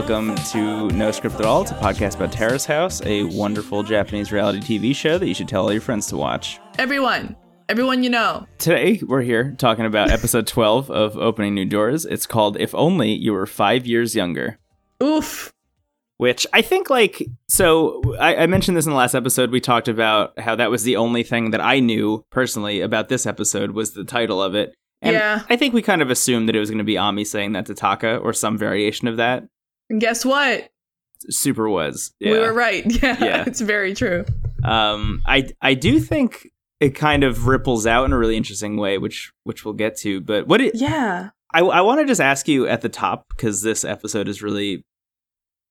Welcome to No Script at All. It's a podcast about Terrace House, a wonderful Japanese reality TV show that you should tell all your friends to watch. Everyone, everyone you know. Today, we're here talking about episode 12 of Opening New Doors. It's called If Only You Were Five Years Younger. Oof. Which I think, like, so I, I mentioned this in the last episode. We talked about how that was the only thing that I knew personally about this episode was the title of it. And Yeah. I think we kind of assumed that it was going to be Ami saying that to Taka or some variation of that. And guess what? Super was. We were right. Yeah, Yeah. it's very true. Um, I I do think it kind of ripples out in a really interesting way, which which we'll get to. But what it, Yeah. I I want to just ask you at the top because this episode is really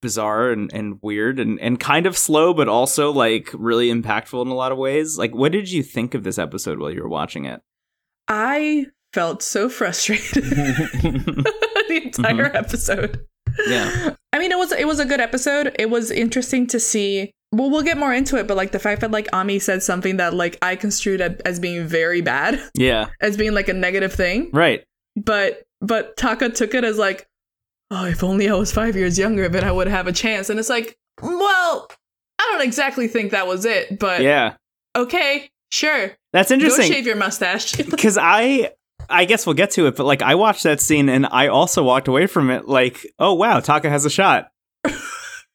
bizarre and, and weird and, and kind of slow, but also like really impactful in a lot of ways. Like, what did you think of this episode while you were watching it? I felt so frustrated the entire episode. Yeah, I mean, it was it was a good episode. It was interesting to see. Well, we'll get more into it, but like the fact that like Ami said something that like I construed as- as being very bad, yeah, as being like a negative thing, right. but but Taka took it as like, oh, if only I was five years younger, then I would have a chance. And it's like, well, I don't exactly think that was it, but Yeah, okay, sure, that's go interesting. shave your mustache. because I I guess we'll get to it, but like I watched that scene and I also walked away from it like, oh wow, Taka has a shot.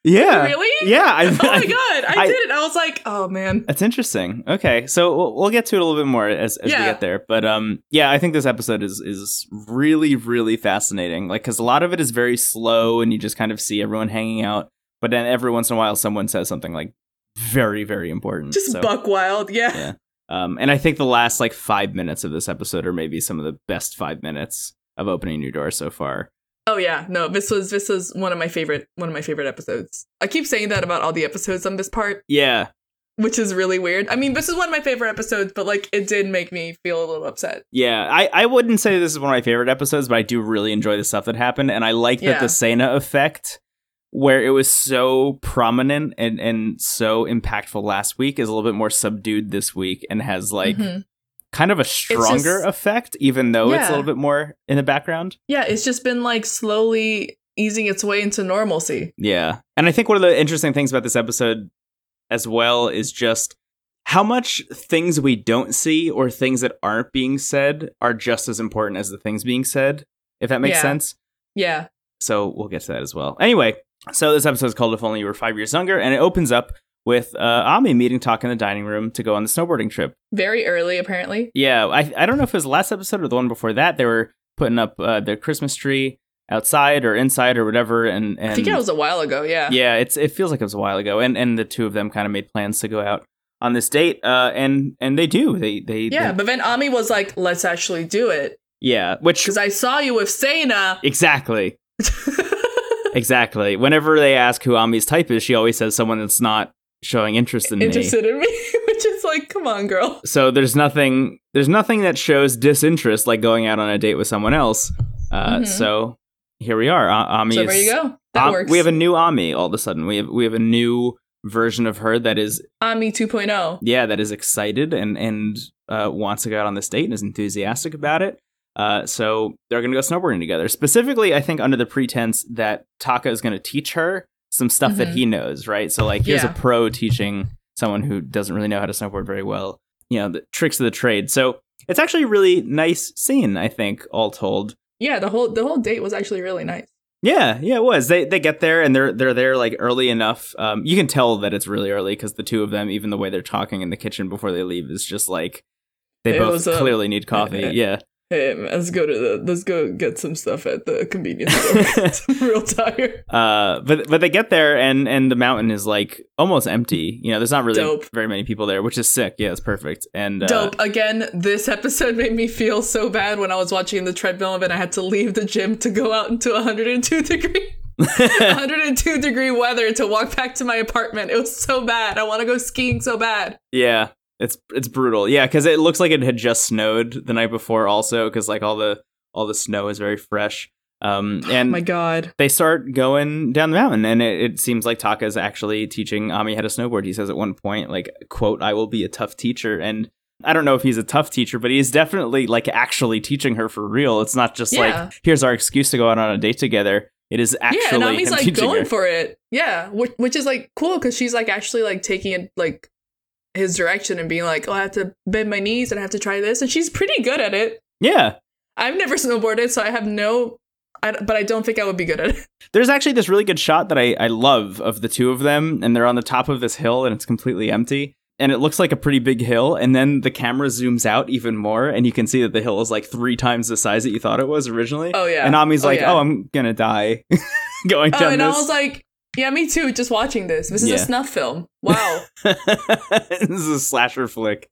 Yeah, really? yeah. I, Oh my I- god, I, I- did it. I was like, oh man. That's interesting. Okay, so we'll, we'll get to it a little bit more as, as we get there. But um, yeah, I think this episode is is really really fascinating. Like, because a lot of it is very slow, and you just kind of see everyone hanging out. But then every once in a while, someone says something like very very important. Just So, buck wild, yeah. Yeah. Um, and I think the last like five minutes of this episode are maybe some of the best five minutes of opening new door so far. Oh yeah, no, this was this was one of my favorite one of my favorite episodes. I keep saying that about all the episodes on this part, Yeah, which is really weird. I mean, this is one of my favorite episodes, but like it did make me feel a little upset. Yeah, I, I wouldn't say this is one of my favorite episodes, but I do really enjoy the stuff that happened, and I like that Yeah. the Sena effect, where it was so prominent and and so impactful last week, is a little bit more subdued this week, and has like Mhm. kind of a stronger just- effect, even though it's a little bit more in the background. Yeah, it's just been like slowly easing its way into normalcy. Yeah, and I think one of the interesting things about this episode as well is just how much things we don't see or things that aren't being said are just as important as the things being said. If that makes Yeah. sense. Yeah. So we'll get to that as well. Anyway, so this episode is called If Only You Were Five Years Younger, and it opens up with uh, Ami meeting Taka in the dining room to go on the snowboarding trip. Very early, apparently. Yeah, I, I don't know if it was the last episode or the one before that. They were putting up uh, their Christmas tree outside or inside or whatever. And, and I think it was a while ago, yeah. yeah, it's it feels like it was a while ago. And and the two of them kind of made plans to go out on this date. Uh, and and they do. They they Yeah, they- but then Ami was like, let's actually do it. yeah. Which Because I saw you with Sana. exactly exactly. Whenever they ask who Ami's type is, she always says someone that's not showing interest in me. Interested in me. Which is like, come on, girl. So there's nothing there's nothing that shows disinterest like going out on a date with someone else. Uh, Mhm. So here we are. A- Ami So there you go. That Am- works. We have a new Ami all of a sudden. We have we have a new version of her that is Ami 2.0. yeah that is excited and and uh, wants to go out on this date and is enthusiastic about it. Uh, so they're gonna go snowboarding together. Specifically, I think under the pretense that Taka is gonna teach her some stuff that Mhm. he knows. Right. So like here's Yeah. a pro teaching someone who doesn't really know how to snowboard very well. You know the tricks of the trade. So it's actually a really nice scene. I think all told. Yeah, the whole the whole date was actually really nice. Yeah, yeah, it was. They they get there and they're they're there like early enough. Um, you can tell that it's really early because the two of them, even the way they're talking in the kitchen before they leave, is just like they Hey, both up? clearly need coffee. Yeah, Hey, man, let's go to the let's go get some stuff at the convenience store. I'm real tired. uh, but but they get there and and the mountain is like almost empty. You know, there's not really Dope. very many people there, which is sick. Yeah, it's perfect. And uh, Dope. Again, this episode made me feel so bad when I was watching the treadmill and I had to leave the gym to go out into 102 degree 102 degree weather to walk back to my apartment. It was so bad. I want to go skiing so bad. Yeah, it's it's brutal. Yeah, because it looks like it had just snowed the night before, also because like all the all the snow is very fresh. Um, and oh my god. they start going down the mountain, and it, it seems like Taka is actually teaching Ami how to snowboard. He says at one point, like, "quote I will be a tough teacher," and I don't know if he's a tough teacher, but he's definitely like actually teaching her for real. It's not just Yeah. like here's our excuse to go out on a date together. It is actually yeah, and Nami's him like going her. for it. Yeah, which, which is like cool because she's like actually like taking it like his direction and being like, oh, I have to bend my knees and I have to try this, and she's pretty good at it. yeah. I've never snowboarded, so I have no, I, but I don't think I would be good at it. There's actually this really good shot that I, I love of the two of them, and they're on the top of this hill and it's completely empty. And it looks like a pretty big hill, and then the camera zooms out even more, and you can see that the hill is like three times the size that you thought it was originally. Oh yeah, And Ami's Oh, like, yeah. "Oh, I'm gonna die going down this. Oh, down and I was like, yeah, me too. Just watching this. This is Yeah. a snuff film. Wow. this is a slasher flick.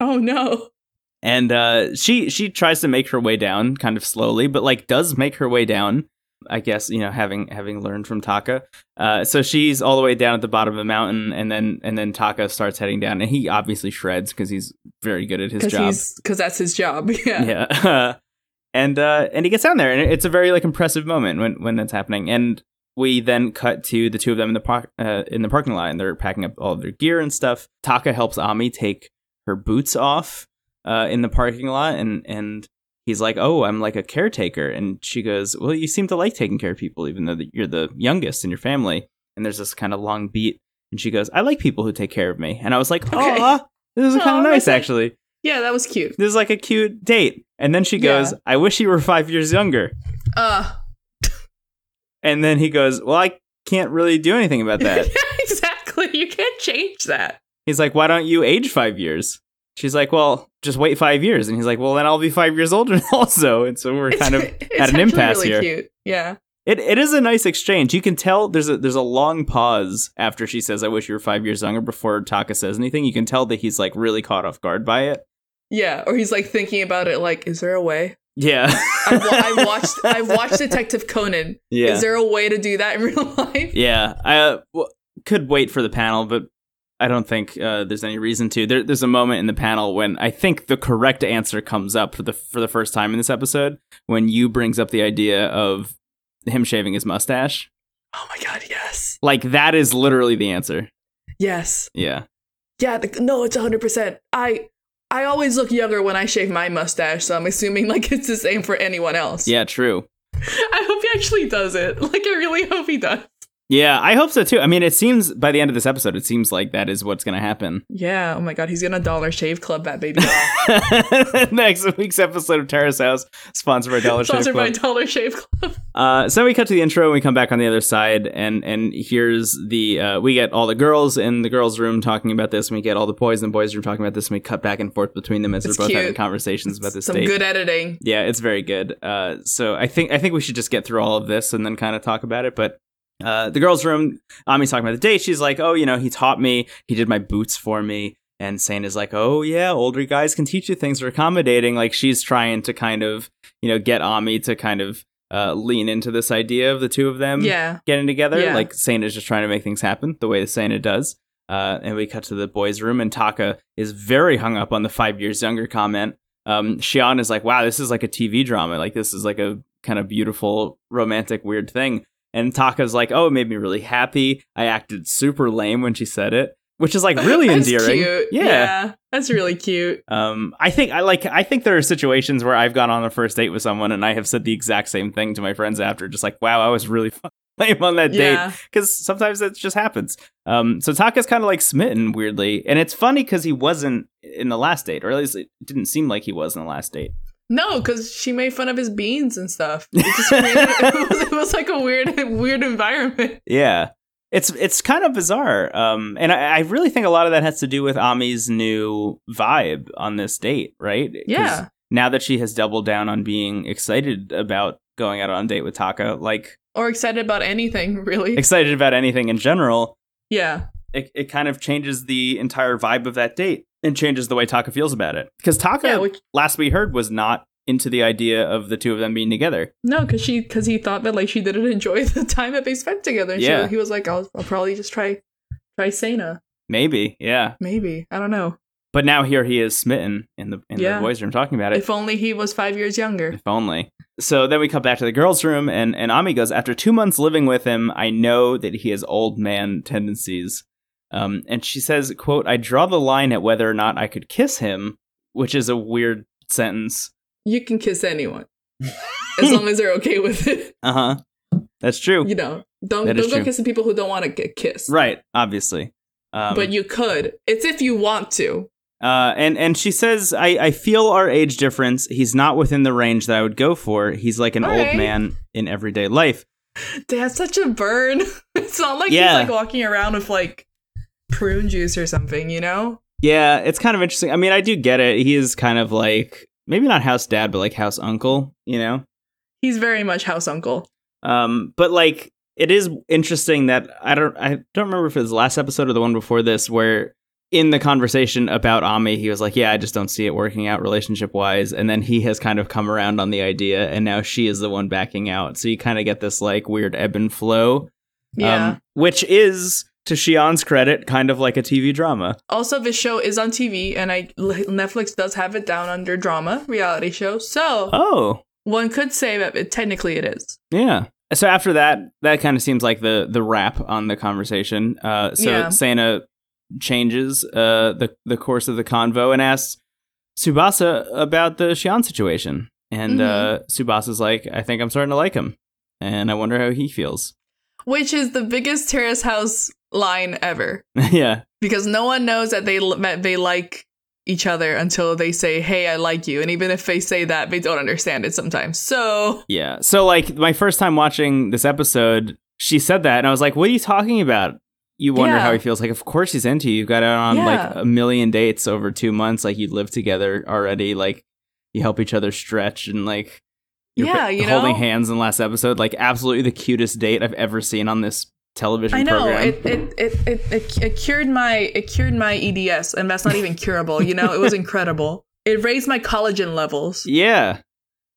oh no. And uh, she she tries to make her way down, kind of slowly, but like does make her way down. I guess you know, having having learned from Taka. Uh, so she's all the way down at the bottom of the mountain, and then and then Taka starts heading down, and he obviously shreds because he's very good at his job. because that's his job. Yeah. yeah, and uh, and he gets down there, and it's a very like impressive moment when when that's happening. And we then cut to the two of them in the par- uh, in the parking lot, and they're packing up all their gear and stuff. Taka helps Ami take her boots off uh, in the parking lot, and and he's like, "Oh, I'm like a caretaker," and she goes, "Well, you seem to like taking care of people, even though you're the youngest in your family." And there's this kind of long beat, and she goes, "I like people who take care of me," and I was like, Okay. "Oh, this is kind of nice, actually." Yeah, that was cute. This is like a cute date. And then she goes, Yeah. I wish you were five years younger. Uh And then he goes, Well, I can't really do anything about that. exactly. You can't change that. He's like, Why don't you age five years? She's like, Well, just wait five years. And he's like, Well, then I'll be five years older also. And so we're kind of at an impasse really here. Cute. Yeah. It it is a nice exchange. You can tell there's a there's a long pause after she says, I wish you were five years younger before Taka says anything. You can tell that he's like really caught off guard by it. Yeah. Or he's like thinking about it. Like, is there a way? Yeah. I've, I've watched. I've watched Detective Conan. yeah. Is there a way to do that in real life? Yeah, I uh, w- could wait for the panel, but I don't think uh, there's any reason to. There, there's a moment in the panel when I think the correct answer comes up for the for the first time in this episode when you brings up the idea of him shaving his mustache. Oh my god. Yes. Like that is literally the answer. Yes. Yeah, Yeah. The, no, it's hundred percent. I. I always look younger when I shave my mustache, so I'm assuming like it's the same for anyone else. yeah, true. I hope he actually does it. Like I really hope he does. Yeah, I hope so too. I mean, it seems by the end of this episode, it seems like that is what's going to happen. Yeah. Oh my god, he's gonna Dollar Shave Club that baby doll. Next week's episode of Terrace House, sponsored by Dollar Shave Club. Sponsored by Dollar Shave Club. Uh, so we cut to the intro and we come back on the other side and and here's the uh, we get all the girls in the girls room talking about this and we get all the boys in the boys room talking about this and we cut back and forth between them as It's they're both cute. having conversations about this Some date. good editing. yeah, it's very good. Uh, so I think I think we should just get through all of this and then kind of talk about it. But uh, the girls' room, Ami's talking about the date. She's like, "Oh, you know, he taught me. He did my boots for me." And Sane is like, "Oh yeah, older guys can teach you things. They're accommodating." Like she's trying to kind of, you know, get Ami to kind of uh, lean into this idea of the two of them Yeah. getting together. Yeah. Like Sane is just trying to make things happen the way Sane does. Uh, and we cut to the boys' room, and Taka is very hung up on the five years younger comment. Um, Shion is like, "Wow, this is like a TV drama. Like this is like a kind of beautiful, romantic, weird thing." And Taka's like, "Oh, it made me really happy. I acted super lame when she said it, which is like really That's endearing." Cute. Yeah. That's really cute. Um, I think I like. I think there are situations where I've gone on a first date with someone and I have said the exact same thing to my friends after, just like, "Wow, I was really lame on that date." Because sometimes that just happens. Um, so Taka's kind of like smitten weirdly, and it's funny because he wasn't in the last date, or at least it didn't seem like he was in the last date. No, because she made fun of his beans and stuff. It just created, it, was, it was like a weird, weird environment. Yeah, it's it's kind of bizarre, um, and I, I really think a lot of that has to do with Ami's new vibe on this date, right? Yeah. Now that she has doubled down on being excited about going out on a date with Taka, like Or excited about anything, really. excited about anything in general, yeah. it, it kind of changes the entire vibe of that date and changes the way Taka feels about it. Because Taka, Yeah, which, last we heard, was not into the idea of the two of them being together. no, because she, because he thought that like she didn't enjoy the time that they spent together. And she- Yeah. he was like, I'll, I'll probably just try, try Sana. Maybe, yeah. Maybe I don't know. But now here he is smitten in the in Yeah. the boys' room talking about it. If only he was five years younger. If only. So then we come back to the girls' room, and, and Ami goes, After two months living with him, I know that he has old man tendencies. Um, and she says, quote, I draw the line at whether or not I could kiss him, which is a weird sentence. You can kiss anyone as long as they're okay with it. Uh huh. That's true. You know, don't That don't go true. kissing people who don't want to get kissed. Right. Obviously. Um, but you could. It's if you want to. Uh, and and she says, I, I feel our age difference. He's not within the range that I would go for. He's like an old Alright. man in everyday life. They have such a burn. It's not like Yeah. he's like walking around with like prune juice or something, you know? Yeah, it's kind of interesting. I mean, I do get it. He is kind of like maybe not house dad, but like house uncle. You know. He's very much house uncle. Um, but like it is interesting that I don't I don't remember if it was the last episode or the one before this where in the conversation about Ami, he was like, "Yeah, I just don't see it working out relationship wise," and then he has kind of come around on the idea, and now she is the one backing out. So you kind of get this like weird ebb and flow, Yeah. um, which is to Shion's credit, kind of like a TV drama. also, this show is on TV, and I Netflix does have it down under drama reality show. So Oh, one could say that it, technically it is. Yeah. So after that, that kind of seems like the the wrap on the conversation. Uh, so Yeah. Sana changes uh, the the course of the convo and asks Tsubasa about the Shion situation, and uh, Tsubasa's like, "I think I'm starting to like him, and I wonder how he feels." Which is the biggest Terrace House line ever. yeah, because no one knows that they that they like each other until they say, "Hey, I like you," and even if they say that, they don't understand it sometimes. So yeah. So like my first time watching this episode, she said that, and I was like, "What are you talking about?" You wonder Yeah. how he feels. Like, of course he's into you. You got out on Yeah. like a million dates over two months. Like you live together already. Like you help each other stretch and like you're Yeah, you holding know? hands in the last episode. Like absolutely the cutest date I've ever seen on this television I know program. it it, it it it it cured my it cured my EDS, and that's not even curable. You know, it was incredible. It raised my collagen levels. Yeah.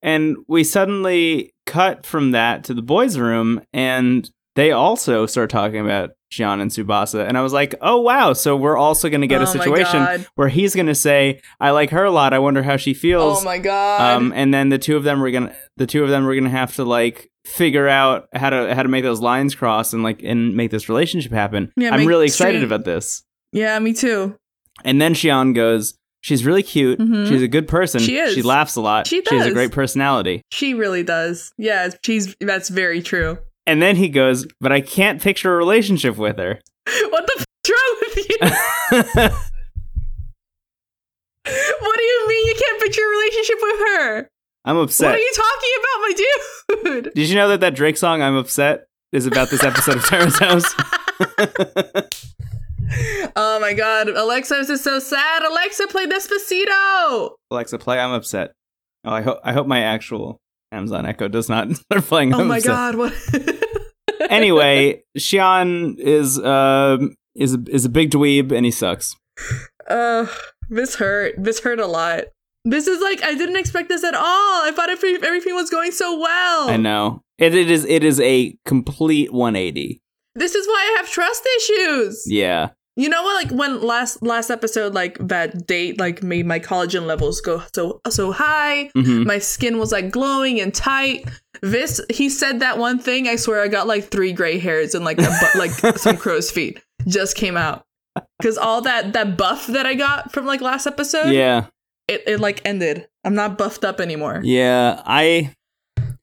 And we suddenly cut from that to the boys' room, and they also start talking about Shion and Tsubasa. And I was like, oh, wow. So we're also going to get a Oh my situation where he's going to say, I like her a lot. I wonder how she feels. Oh my god! um, and then the two of them were going to, the two of them were going to have to like figure out how to, how to make those lines cross and like, and make this relationship happen. Yeah, I'm really excited straight- about this. yeah, me too. And then Shion goes, She's really cute. Mhm. She's a good person. She is. She laughs a lot. She She has a great personality. She really does. Yeah, she's that's very true. And then he goes, but I can't picture a relationship with her. What the f- is wrong with you? what do you mean you can't picture a relationship with her? I'm upset. What are you talking about, my dude? Did you know that that Drake song, I'm Upset, is about this episode of Terrace House? oh my god, Alexa is so sad. Alexa, play Despacito. Alexa, play I'm Upset. Oh, I, hope I hope my actual Amazon Echo does not start playing Oh my god, what? Anyway, Shion is, um is, a, is a big dweeb and he sucks. uh, this hurt. This hurt a lot. This is like I didn't expect this at all. I thought every, everything was going so well. I know. It, it is it is a complete 180. This is why I have trust issues. Yeah. You know what? Like when last last episode, like that date, like made my collagen levels go so so high. Mhm. My skin was like glowing and tight. This he said that one thing. I swear, I got like three gray hairs and like a bu- like some crow's feet just came out because all that that buff that I got from like last episode, Yeah. it it like ended. I'm not buffed up anymore. Yeah. I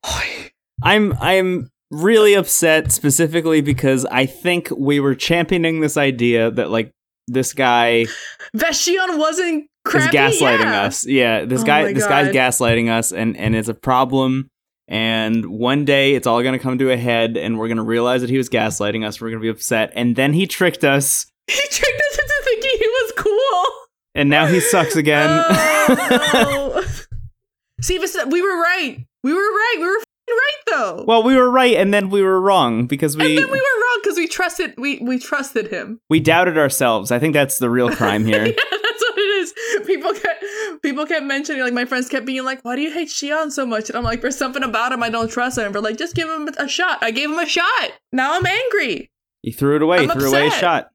I'm I'm really upset specifically because I think we were championing this idea that like this guy Veshion wasn't is crappy. gaslighting yeah. us. Yeah, this Oh guy this guy's gaslighting us and and it's a problem and one day it's all going to come to a head and we're going to realize that he was gaslighting us. We're going to be upset and then he tricked us He tricked us into thinking he was cool. and now he sucks again. Oh, no. See, we were right. We were right. We were right though. well, we were right and then we were wrong because we. and then we were wrong because we trusted we we trusted him. we doubted ourselves. I think that's the real crime here. yeah, that's what it is. People kept people kept mentioning like my friends kept being like, "Why do you hate Shion so much?" And I'm like, "There's something about him I don't trust him." But like, just give him a shot. I gave him a shot. Now I'm angry. He threw it away. I'm he threw away a shot.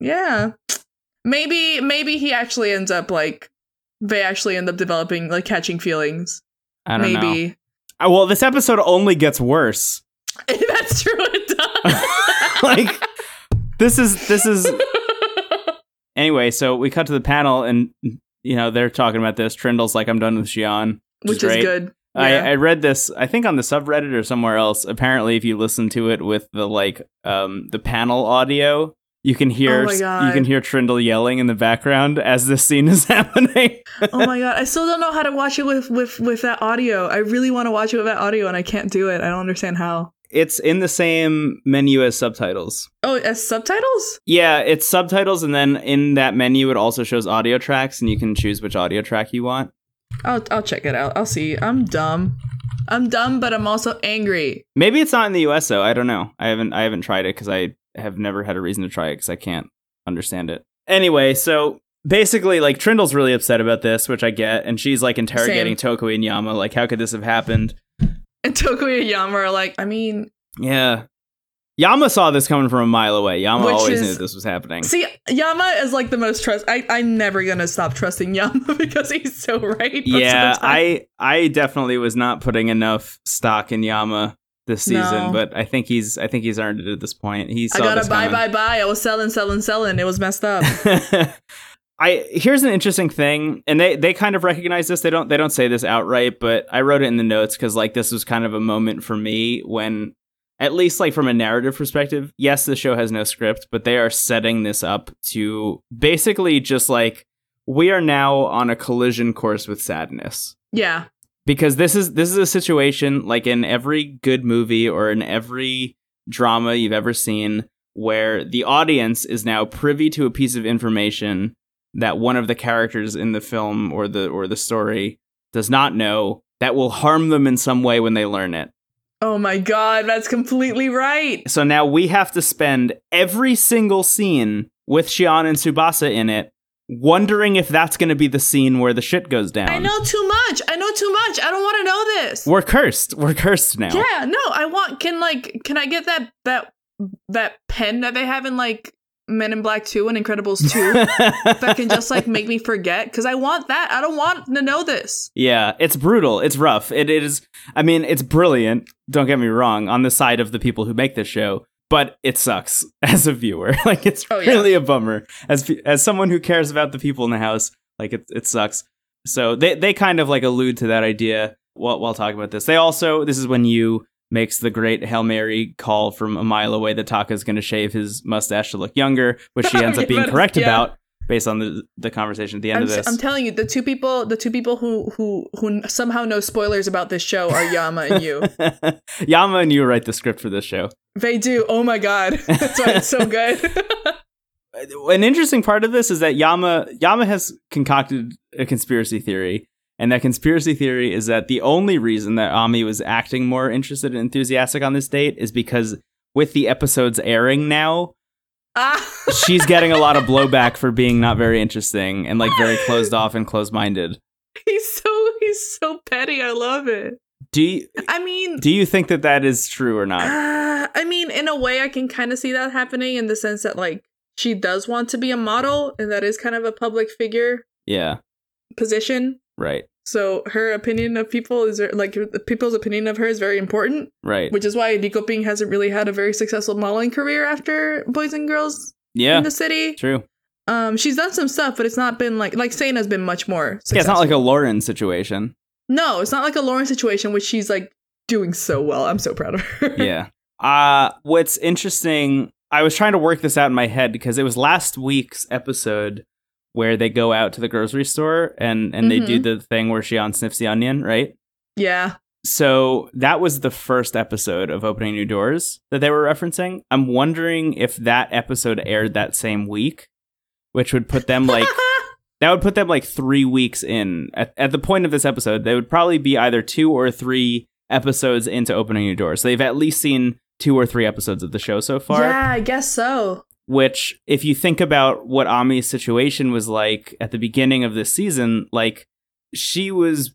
Yeah. Maybe maybe he actually ends up like they actually end up developing like catching feelings. I don't know. Maybe. Uh, Well, this episode only gets worse. That's true. It does. like this is this is anyway. So we cut to the panel, and you know, they're talking about this. Triendl's like, I'm done with Shion. which is great. good. I, I read this, I think on the subreddit or somewhere else. Apparently, if you listen to it with the like um the panel audio, you can hear Oh you can hear Triendl yelling in the background as this scene is happening. oh my god, I still don't know how to watch it with with with that audio. I really want to watch it with that audio, and I can't do it. I don't understand how. it's in the same menu as subtitles. Oh, as subtitles? Yeah, it's subtitles, and then in that menu, it also shows audio tracks, and you can choose which audio track you want. I'll I'll check it out. I'll see. I'm dumb. I'm dumb, but I'm also angry. Maybe it's not in the US though. I don't know. I haven't I haven't tried it because I have never had a reason to try it because I can't understand it. Anyway, so basically, like Triendl's really upset about this, which I get, and she's like interrogating Tokui and Yama, like, how could this have happened? And Tokui and Yama are like, I mean, Yeah. Yama saw this coming from a mile away. Yama always is- knew this was happening. see, Yama is like the most trust. I I'm never gonna stop trusting Yama because he's so right. most of the yeah. I I definitely was not putting enough stock in Yama this season, No. but I think he's I think he's earned it at this point. He I got a buy, buy, buy. I was selling, selling, selling. It was messed up. I here's an interesting thing, and they they kind of recognize this. They don't they don't say this outright, but I wrote it in the notes because like this was kind of a moment for me when, at least like from a narrative perspective, yes, the show has no script, but they are setting this up to basically just like we are now on a collision course with sadness yeah, because this is this is a situation like in every good movie or in every drama you've ever seen where the audience is now privy to a piece of information that one of the characters in the film or the or the story does not know that will harm them in some way when they learn it. Oh my god, that's completely right. So now we have to spend every single scene with Shion and Tsubasa in it wondering if that's going to be the scene where the shit goes down. I know too much. I know too much. I don't want to know this. We're cursed. We're cursed now. Yeah, no, I want can like can I get that that that pen that they have in like Men in Black 2 and Incredibles 2 that can just like make me forget cuz I want that. I don't want to know this. Yeah, it's brutal. It's rough. It is. I mean, it's brilliant. Don't get me wrong. On the side of the people who make this show, but it sucks as a viewer. like it's Oh, yeah. really a bummer. As as someone who cares about the people in the house, like it it sucks. So they they kind of like allude to that idea while while talking about this. They also this is when you makes the great hail mary call from a mile away that Taka's going to shave his mustache to look younger, which she ends up being correct yeah. about based on the the conversation at the end I'm, of this. I'm telling you, the two people, the two people who who who somehow know spoilers about this show are Yama and you. Yama and you write the script for this show. They do. Oh my god, that's why it's so good. An interesting part of this is that Yama Yama has concocted a conspiracy theory, and that conspiracy theory is that the only reason that Ami was acting more interested and enthusiastic on this date is because with the episodes airing now, she's getting a lot of blowback for being not very interesting and like very closed off and closed minded. he's so he's so petty. I love it. Do you, I mean, do you think that that is true or not? Uh, I mean, in a way, I can kind of see that happening in the sense that, like, she does want to be a model, and that is kind of a public figure Yeah, position. right, So her opinion of people is like people's opinion of her is very important, right. which is why Nico Ping hasn't really had a very successful modeling career after Boys and Girls Yeah, in the City. true. Um, she's done some stuff, but it's not been like like Seina's been much more. Successful. Yeah, it's not like a Lauren situation. no, it's not like a Lauren situation, which she's like doing so well. I'm so proud of her. yeah. Uh what's interesting, I was trying to work this out in my head because it was last week's episode where they go out to the grocery store and and they do mm-hmm. the thing where Shion sniffs the onion, right? yeah. So that was the first episode of Opening New Doors that they were referencing. I'm wondering if that episode aired that same week, which would put them like that would put them like three weeks in. At, at the point of this episode, they would probably be either two or three episodes into opening new doors. So they've at least seen two or three episodes of the show so far. Yeah, I guess so. Which, if you think about what Ami's situation was like at the beginning of this season, like she was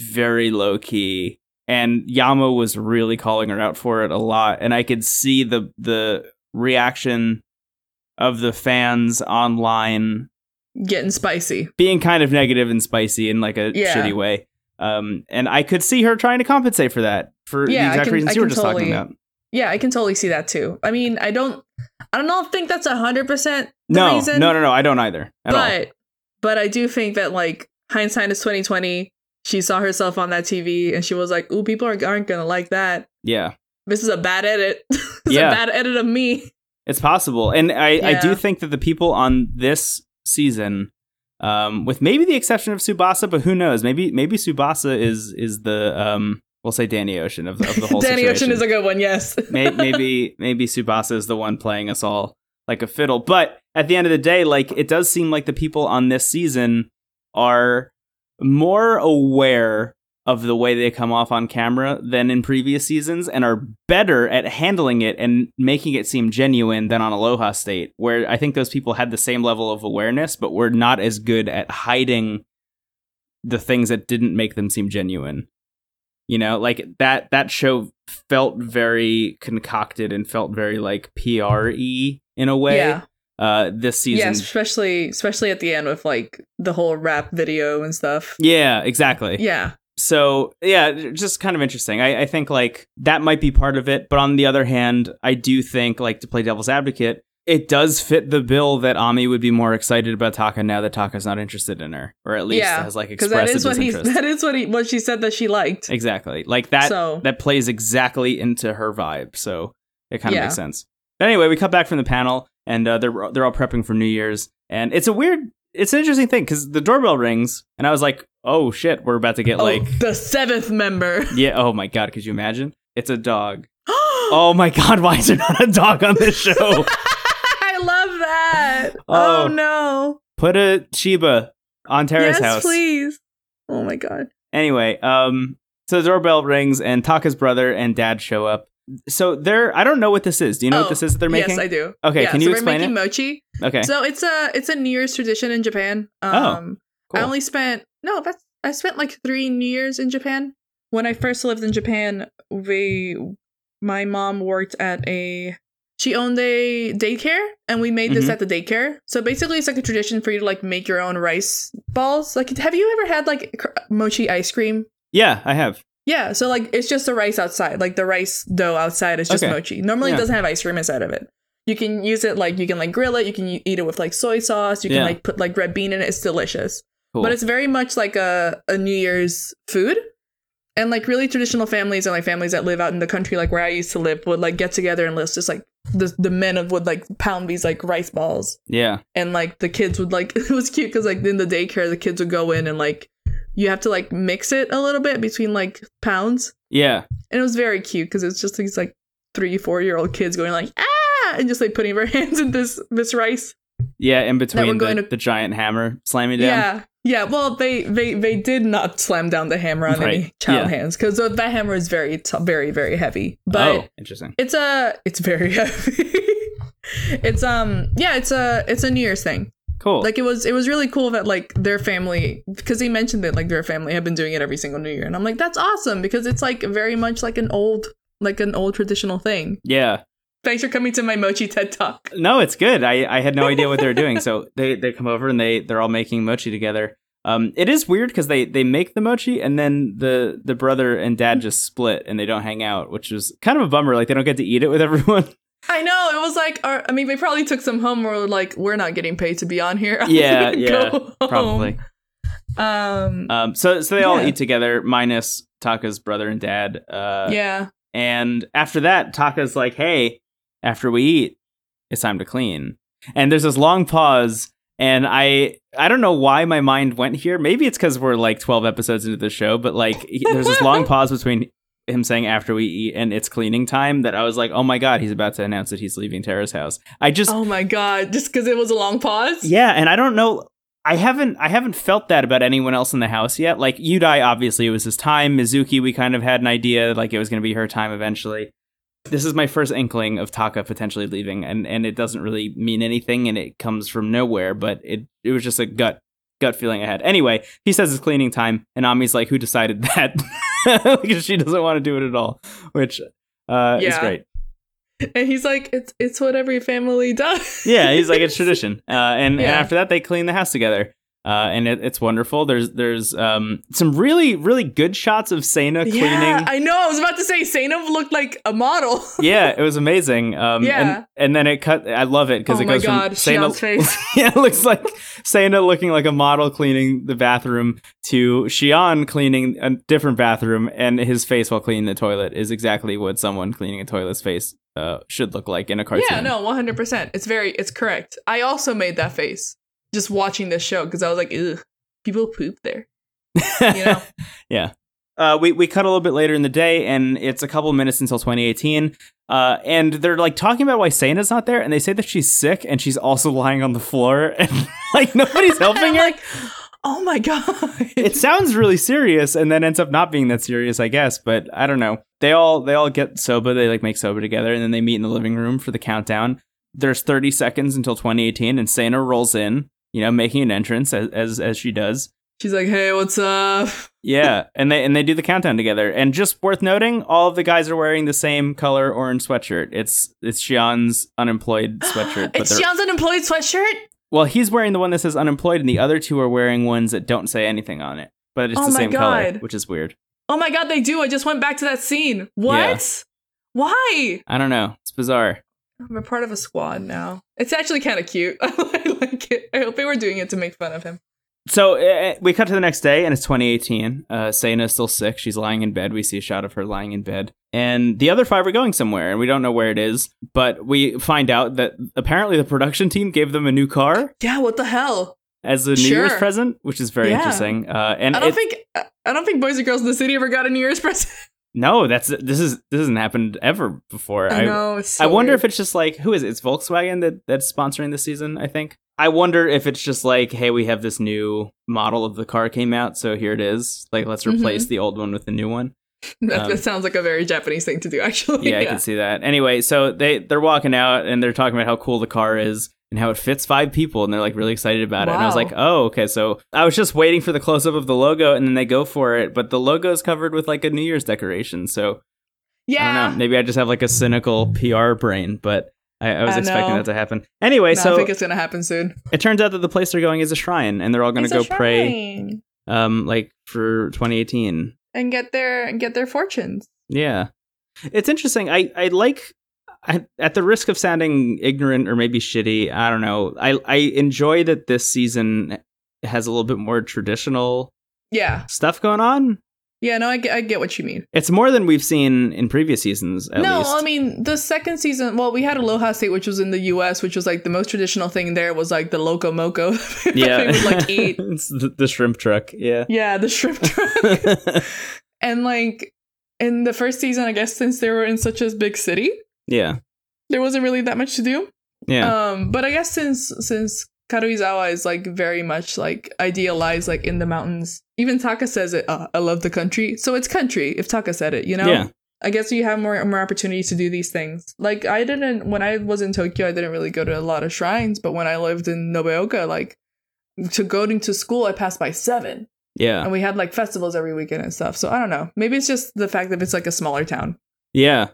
very low key. And Yama was really calling her out for it a lot, and I could see the the reaction of the fans online Getting spicy. being kind of negative and spicy in like a Yeah. shitty way. Um, and I could see her trying to compensate for that for Yeah, the exact can- reasons I you were just talking about. Yeah, I can totally see that too. I mean, I don't, I don't think that's a hundred percent the No, reason. no, no, no. I don't either at all. but But I do think that like hindsight is twenty twenty. She saw herself on that TV and she was like, "Ooh, people are, aren't gonna like that. Yeah. This is a bad edit. it's Yeah. a bad edit of me." It's possible. And I, I do think that the people on this season, um, with maybe the exception of Tsubasa, but who knows? Maybe maybe Tsubasa is is the um we'll say Danny Ocean of the, of the whole Danny situation. Ocean is a good one. Yes. May- maybe maybe Tsubasa is the one playing us all like a fiddle. But at the end of the day, like it does seem like the people on this season are more aware of the way they come off on camera than in previous seasons and are better at handling it and making it seem genuine than on Aloha State, where I think those people had the same level of awareness, but were not as good at hiding the things that didn't make them seem genuine. You know, like that that show felt very concocted and felt very like PRE in a way. Yeah. Uh this season. Yeah, especially especially at the end with like the whole rap video and stuff. Yeah, exactly. Yeah. So yeah, just kind of interesting. I, I think like that might be part of it, but on the other hand, I do think like to play devil's advocate, it does fit the bill that Ami would be more excited about Taka now that Taka's not interested in her, or at least Yeah, has like expressed that is what he disinterest. that is what he what she said that she liked. exactly, like that. So- that plays exactly into her vibe, so it kind of Yeah. makes sense. But anyway, we cut back from the panel, and uh, they're they're all prepping for New Year's, and it's a weird, it's an interesting thing because the doorbell rings, and I was like, oh shit, we're about to get Oh, like the seventh member. Yeah. Oh my god. Could you imagine? It's a dog. Oh my god. Why is there not a dog on this show? That. Oh. Oh, no. Put a Shiba on Tara's yes, house. please. Oh my god. Anyway, um, so the doorbell rings and Taka's brother and dad show up. So they're. I don't know what this is. Do you know what Oh, this is that they're making? Yes, I do. Okay, Yeah, can so you we're explain making it? mochi. Okay. So it's a it's a New Year's tradition in Japan. Um Oh, I only spent no, that's I spent like three New Years in Japan. When I first lived in Japan, we my mom worked at a she owned a daycare and we made this Mhm. at the daycare. So basically it's like a tradition for you to like make your own rice balls. Like have you ever had like cr- mochi ice cream? yeah, I have. Yeah, so like it's just the rice outside, like the rice dough outside is just Okay. mochi. Normally Yeah. it doesn't have ice cream inside of it. You can use it like you can like grill it, you can eat it with like soy sauce, you can like put like red bean in it. It's delicious. Cool. But it's very much like a a New Year's food. And like really traditional families and like families that live out in the country like where I used to live would like get together and let's just like the the men of would like pound these like rice balls yeah. and like the kids would like it was cute because like in the daycare the kids would go in and like you have to like mix it a little bit between like pounds Yeah. and it was very cute because it's just these like three four year old kids going like ah and just like putting their hands in this this rice Yeah. In between going the, to- the giant hammer slamming down. yeah yeah well they they they did not slam down the hammer on any child Yeah. hands because that hammer is very t- very very heavy but oh, interesting. it's a it's very heavy it's um yeah it's a it's a new year's thing Cool. like it was it was really cool that like their family because he mentioned that like their family have been doing it every single new year and i'm like that's awesome because it's like very much like an old like an old traditional thing yeah. Thanks for coming to my mochi ted talk No, it's good. I, I had no idea what they were doing. So they, they come over and they they're all making mochi together. Um, it is weird because they they make the mochi and then the the brother and dad just split and they don't hang out, which is kind of a bummer. Like they don't get to eat it with everyone. i know it was like our, i mean they probably took some home or like we're not getting paid to be on here Yeah, yeah, home." Probably. um Um, so so they all Yeah. eat together minus Taka's brother and dad. Uh, yeah And after that, Taka's like, "Hey, after we eat, it's time to clean." And there's this long pause, and I I don't know why my mind went here. Maybe it's because we're like 12 episodes into the show, but like he- there's this long pause between him saying after we eat and it's cleaning time that I was like, "Oh my god, he's about to announce that he's leaving Terrace House." I just oh my god just because it was a long pause yeah, and I don't know. I haven't I haven't felt that about anyone else in the house yet. Like Yudai, obviously it was his time. Mizuki, we kind of had an idea like it was going to be her time eventually. This is my first inkling of Taka potentially leaving, and and it doesn't really mean anything, and it comes from nowhere. But it it was just a gut gut feeling I had. Anyway, he says it's cleaning time, and Ami's like, "Who decided that?" because she doesn't want to do it at all, which uh, is great. and he's like it's it's what every family does Yeah, he's like it's tradition. Uh, and, and after that, they clean the house together. Uh, and it, it's wonderful. There's there's um, some really really good shots of Sana cleaning. Yeah, I know. I was about to say Sana looked like a model. yeah, it was amazing. Um, Yeah. and, and then it cut. I love it because oh it goes god, from Sana. Face. yeah, it looks like Sana looking like a model cleaning the bathroom to Shion cleaning a different bathroom, and his face while cleaning the toilet is exactly what someone cleaning a toilet's face uh, should look like in a cartoon. Yeah, no, one hundred percent. It's very, it's correct. I also made that face just watching this show because I was like, ugh, people poop there. You know? yeah. Uh, we we cut a little bit later in the day, and it's a couple minutes until 2018. Uh, and they're like talking about why Sana's not there, and they say that she's sick and she's also lying on the floor, and like nobody's helping I'm her. like, oh my god. it sounds really serious, and then ends up not being that serious, I guess. But I don't know. They all they all get soba. They like make soba together, and then they meet in the living room for the countdown. There's 30 seconds until 2018, and Sana rolls in, you know, making an entrance as as, as she does. She's like, hey, what's up? Yeah, and they and they do the countdown together. And just worth noting, all of the guys are wearing the same color orange sweatshirt. It's it's Shion's unemployed sweatshirt. it's Shion's unemployed sweatshirt. well, he's wearing the one that says unemployed, and the other two are wearing ones that don't say anything on it, but it's Oh the same color, which is weird. Oh my god, they do. I just went back to that scene. What? Why? I don't know. It's bizarre. I'm a part of a squad now. It's actually kind of cute. I like it. I hope they were doing it to make fun of him. So uh, we cut to the next day, and it's 2018. Uh, is still sick. She's lying in bed. We see a shot of her lying in bed. And the other five are going somewhere, and we don't know where it is. But we find out that apparently the production team gave them a new car Yeah, what the hell? as a New Sure. Year's present, which is very Yeah. interesting. Uh, and I don't think I don't think boys and girls in the city ever got a New Year's present. no, that's this is this hasn't happened ever before. I know. I so wonder weird. if it's just like who is it? It's Volkswagen that that's sponsoring this season. I think. I wonder if it's just like, hey, we have this new model of the car came out, so here it is. Like, let's Mm-hmm. replace the old one with the new one. that, um, that sounds like a very Japanese thing to do. Actually, Yeah, I can see that. Anyway, so they they're walking out and they're talking about how cool the car is and how it fits five people, and they're like really excited about it. And I was like, oh, okay. So I was just waiting for the close up of the logo, and then they go for it, but the logo is covered with like a New Year's decoration. So I Yeah. don't know. Maybe I just have like a cynical PR brain, but I, I was I expecting know. that to happen. Anyway, No, so I think it's gonna happen soon. it turns out that the place they're going is a shrine, and they're all going to It's go pray, um, like for 2018. and get their and get their fortunes. Yeah, it's interesting. I I like. I, at the risk of sounding ignorant or maybe shitty, I don't know. I I enjoy that this season has a little bit more traditional Yeah, stuff going on. Yeah. No, I get, I get what you mean. It's more than we've seen in previous seasons. At no, least. I mean the second season. Well, we had Aloha State, which was in the U.S., which was like the most traditional thing. There was like the loco moco. yeah, would like eat. the, the shrimp truck. Yeah, Yeah, the shrimp truck. and like in the first season, I guess since they were in such a big city, yeah, there wasn't really that much to do. yeah. Um, but I guess since since Karuizawa is like very much like idealized, like in the mountains. Even Taka says it. Uh, I love the country, so it's country. If Taka said it, you know. Yeah. I guess you have more more opportunity to do these things. Like I didn't when I was in Tokyo, I didn't really go to a lot of shrines. But when I lived in Nobeoka, like to go to school, I passed by seven, yeah, and we had like festivals every weekend and stuff. So I don't know. Maybe it's just the fact that it's like a smaller town. yeah.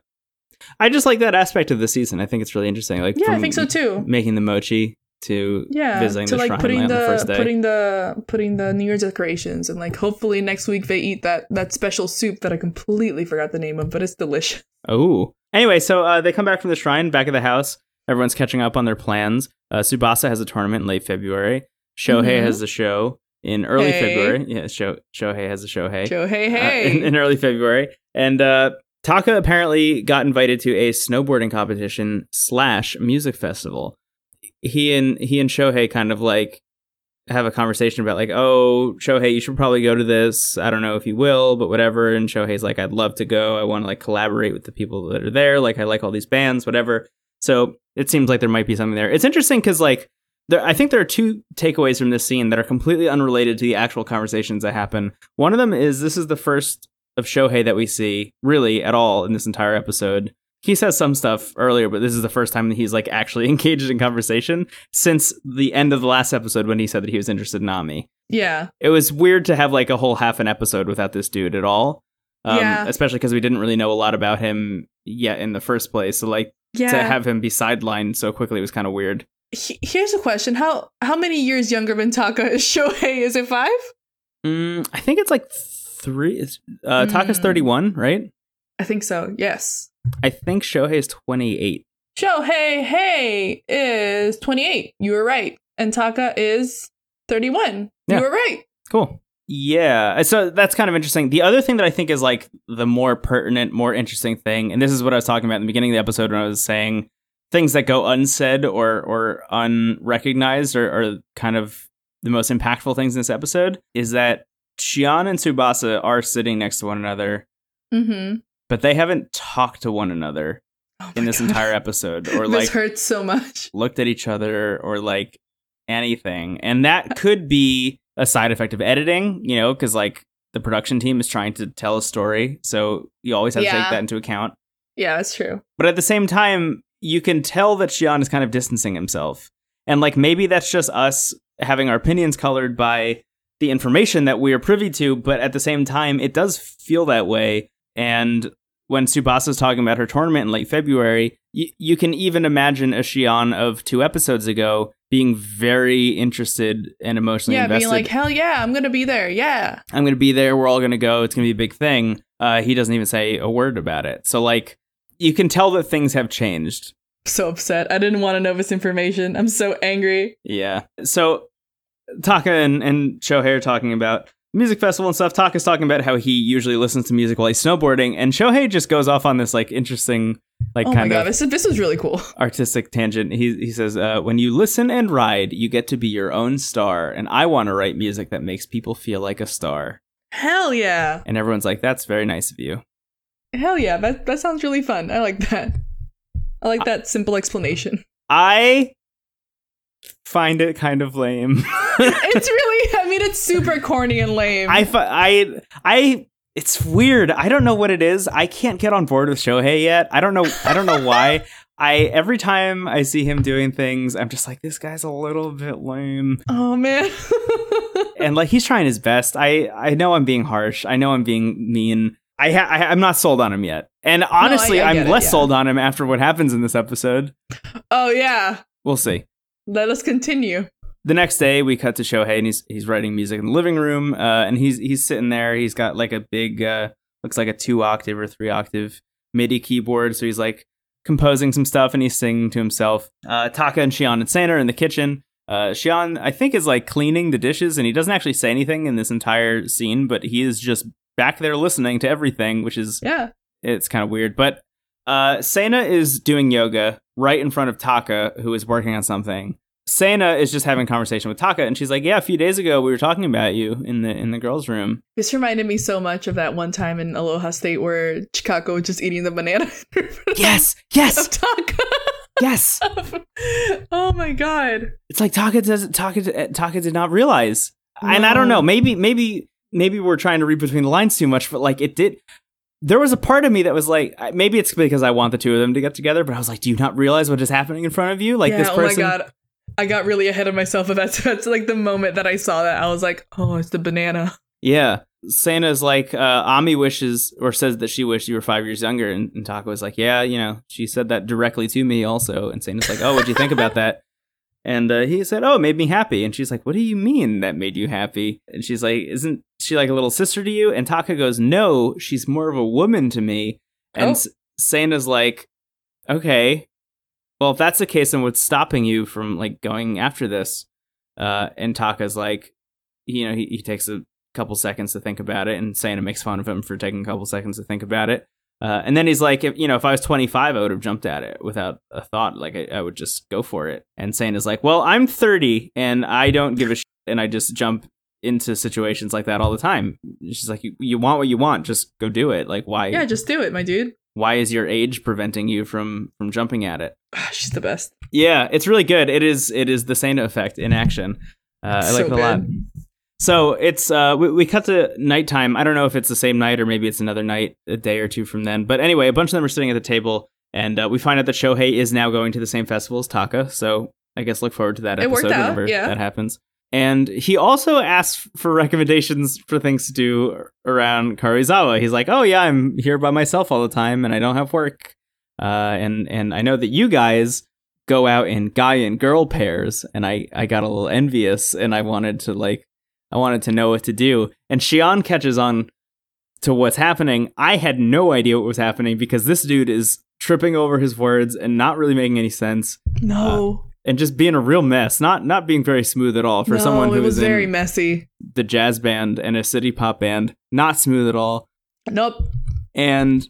I just like that aspect of the season. I think it's really interesting. Like, Yeah, I think so too. Making the mochi to yeah visiting to the like shrine putting the, the first day. putting the putting the new year's decorations and like hopefully next week they eat that that special soup that i completely forgot the name of but it's delicious Oh. Anyway, so uh, they come back from the shrine, back at the house. Everyone's catching up on their plans. Uh, Tsubasa has a tournament in late February. Shohei Mhm. has a show in early Hey. February. Yeah, Sho- Shohei has a Shohei. joe hey uh, in, in early February. And uh, Taka apparently got invited to a snowboarding competition slash music festival. He and he and Shohei kind of like have a conversation about like, oh, Shohei, you should probably go to this. I don't know if you will, but whatever. And Shohei's like, I'd love to go. I want to like collaborate with the people that are there. Like, I like all these bands, whatever. So it seems like there might be something there. It's interesting because like there, I think there are two takeaways from this scene that are completely unrelated to the actual conversations that happen. One of them is this is the first of Shohei that we see really at all in this entire episode. He says some stuff earlier, but this is the first time that he's like actually engaged in conversation since the end of the last episode when he said that he was interested in Ami. yeah It was weird to have like a whole half an episode without this dude at all. Um, Yeah. Especially because we didn't really know a lot about him yet in the first place. So like yeah to have him be sidelined so quickly was kind of weird. he- here's a question: how how many years younger than Taka is Shohei? Is it five? Mm, I think it's like three. Uh, Taka's Mm. 31, right? I think so. Yes. I think Shohei is 28. Shohei Hey is 28. You were right. And Taka is 31. Yeah. You were right. Cool. Yeah. So that's kind of interesting. The other thing that I think is like the more pertinent, more interesting thing, and this is what I was talking about in the beginning of the episode when I was saying things that go unsaid or or unrecognized or, or kind of the most impactful things in this episode, is that Shion and Tsubasa are sitting next to one another, Mm-hmm. But they haven't talked to one another Oh in this God. entire episode or like hurts so much. looked at each other or like anything. And that could be a side effect of editing, you know, because like the production team is trying to tell a story. So you always have to take that into account. Yeah, that's true. But at the same time, you can tell that Shion is kind of distancing himself. And like maybe that's just us having our opinions colored by the information that we are privy to, but at the same time, it does feel that way. And when Tsubasa's talking about her tournament in late February, y- you can even imagine a Shion of two episodes ago being very interested and emotionally yeah, invested. being like, hell yeah, I'm gonna be there. Yeah. I'm going to be there. We're all going to go. It's going to be a big thing. Uh, he doesn't even say a word about it. So, like, you can tell that things have changed. So upset. I didn't want to know this information. I'm so angry. Yeah. So, Taka and, and Shohei are talking about music festival and stuff. Talk is talking about how he usually listens to music while he's snowboarding, and Shohei just goes off on this, like, interesting, like, oh my kind god, of this, is, this was really cool. artistic tangent. He, he says, uh, When you listen and ride, you get to be your own star, and I want to write music that makes people feel like a star. Hell yeah. And everyone's like, That's very nice of you. Hell yeah. That that sounds really fun. I like that. I like that simple explanation. I find it kind of lame. it's really I mean it's super corny and lame. I, I, I, it's weird. I don't know what it is. I can't get on board with Shohei yet. I don't know. I don't know why. I every time I see him doing things, I'm just like, this guy's a little bit lame, oh man. and like he's trying his best. I, I know I'm being harsh. I know I'm being mean. I, ha- I I'm not sold on him yet, and honestly, I I'm get it, less yeah. sold on him after what happens in this episode. oh yeah. We'll see. Let us continue. the next day we cut to Shohei and he's he's writing music in the living room uh, and he's he's sitting there he's got like a big uh, looks like a two octave or three octave MIDI keyboard so he's like composing some stuff and he's singing to himself uh, Taka and Shion and Sana are in the kitchen uh, Shion I think is like cleaning the dishes and he doesn't actually say anything in this entire scene but he is just back there listening to everything which is Yeah. it's kind of weird. But uh, Sana is doing yoga right in front of Taka, who is working on something. Sana is just having a conversation with Taka, and she's like, "Yeah, a few days ago we were talking about you in the in the girls' room." This reminded me so much of that one time in Aloha State where Chikako was just eating the banana Yes, of yes, Taka. yes. oh my god. It's like Taka does Taka Taka did not realize, and I don't know. Maybe maybe maybe we're trying to read between the lines too much, but like it did. There was a part of me that was like, maybe it's because I want the two of them to get together, but I was like, do you not realize what is happening in front of you? Like yeah, this person. oh my god. I got really ahead of myself with that. So that's like the moment that I saw that. I was like, oh, it's the banana. Yeah. Sana's like, uh, Ami wishes or says that she wished you were five years younger. And, and Taka was like, yeah, you know, she said that directly to me also. And Sana's like, oh, what'd you think about that? And uh, he said, oh, it made me happy. And she's like, what do you mean that made you happy? And she's like, isn't she like a little sister to you? And Taka goes, no, she's more of a woman to me. And Oh. Sana's like, okay, well, if that's the case, then what's stopping you from like going after this? Uh, and Taka's like, you know, he, he takes a couple seconds to think about it, and Sana makes fun of him for taking a couple seconds to think about it. Uh, and then he's like, if, you know, if I was 25, I would have jumped at it without a thought. Like, I, I would just go for it. And Sana is like, well, I'm 30 and I don't give a shit. And I just jump into situations like that all the time. She's like, you, you want what you want, just go do it. Like, why? Yeah, just do it, my dude. why is your age preventing you from from jumping at it? She's the best. Yeah, it's really good. It is it is the Sana effect in action. Uh, I like So it a lot. So it's uh we, we cut to nighttime. I don't know if it's the same night or maybe it's another night, a day or two from then. But anyway, a bunch of them are sitting at the table, and uh, we find out that Shohei is now going to the same festival as Taka. So I guess look forward to that It episode out, whenever yeah. that happens. And he also asks for recommendations for things to do around Karuizawa. He's like, "Oh yeah, I'm here by myself all the time, and I don't have work. Uh, and and I know that you guys go out in guy and girl pairs, and I I got a little envious, and I wanted to like I wanted to know what to do. And Shion catches on to what's happening. I had no idea what was happening because this dude is tripping over his words and not really making any sense No. Uh, and just being a real mess. Not not being very smooth at all for no, someone who was is very in messy. the jazz band and a city pop band. Not smooth at all. Nope. And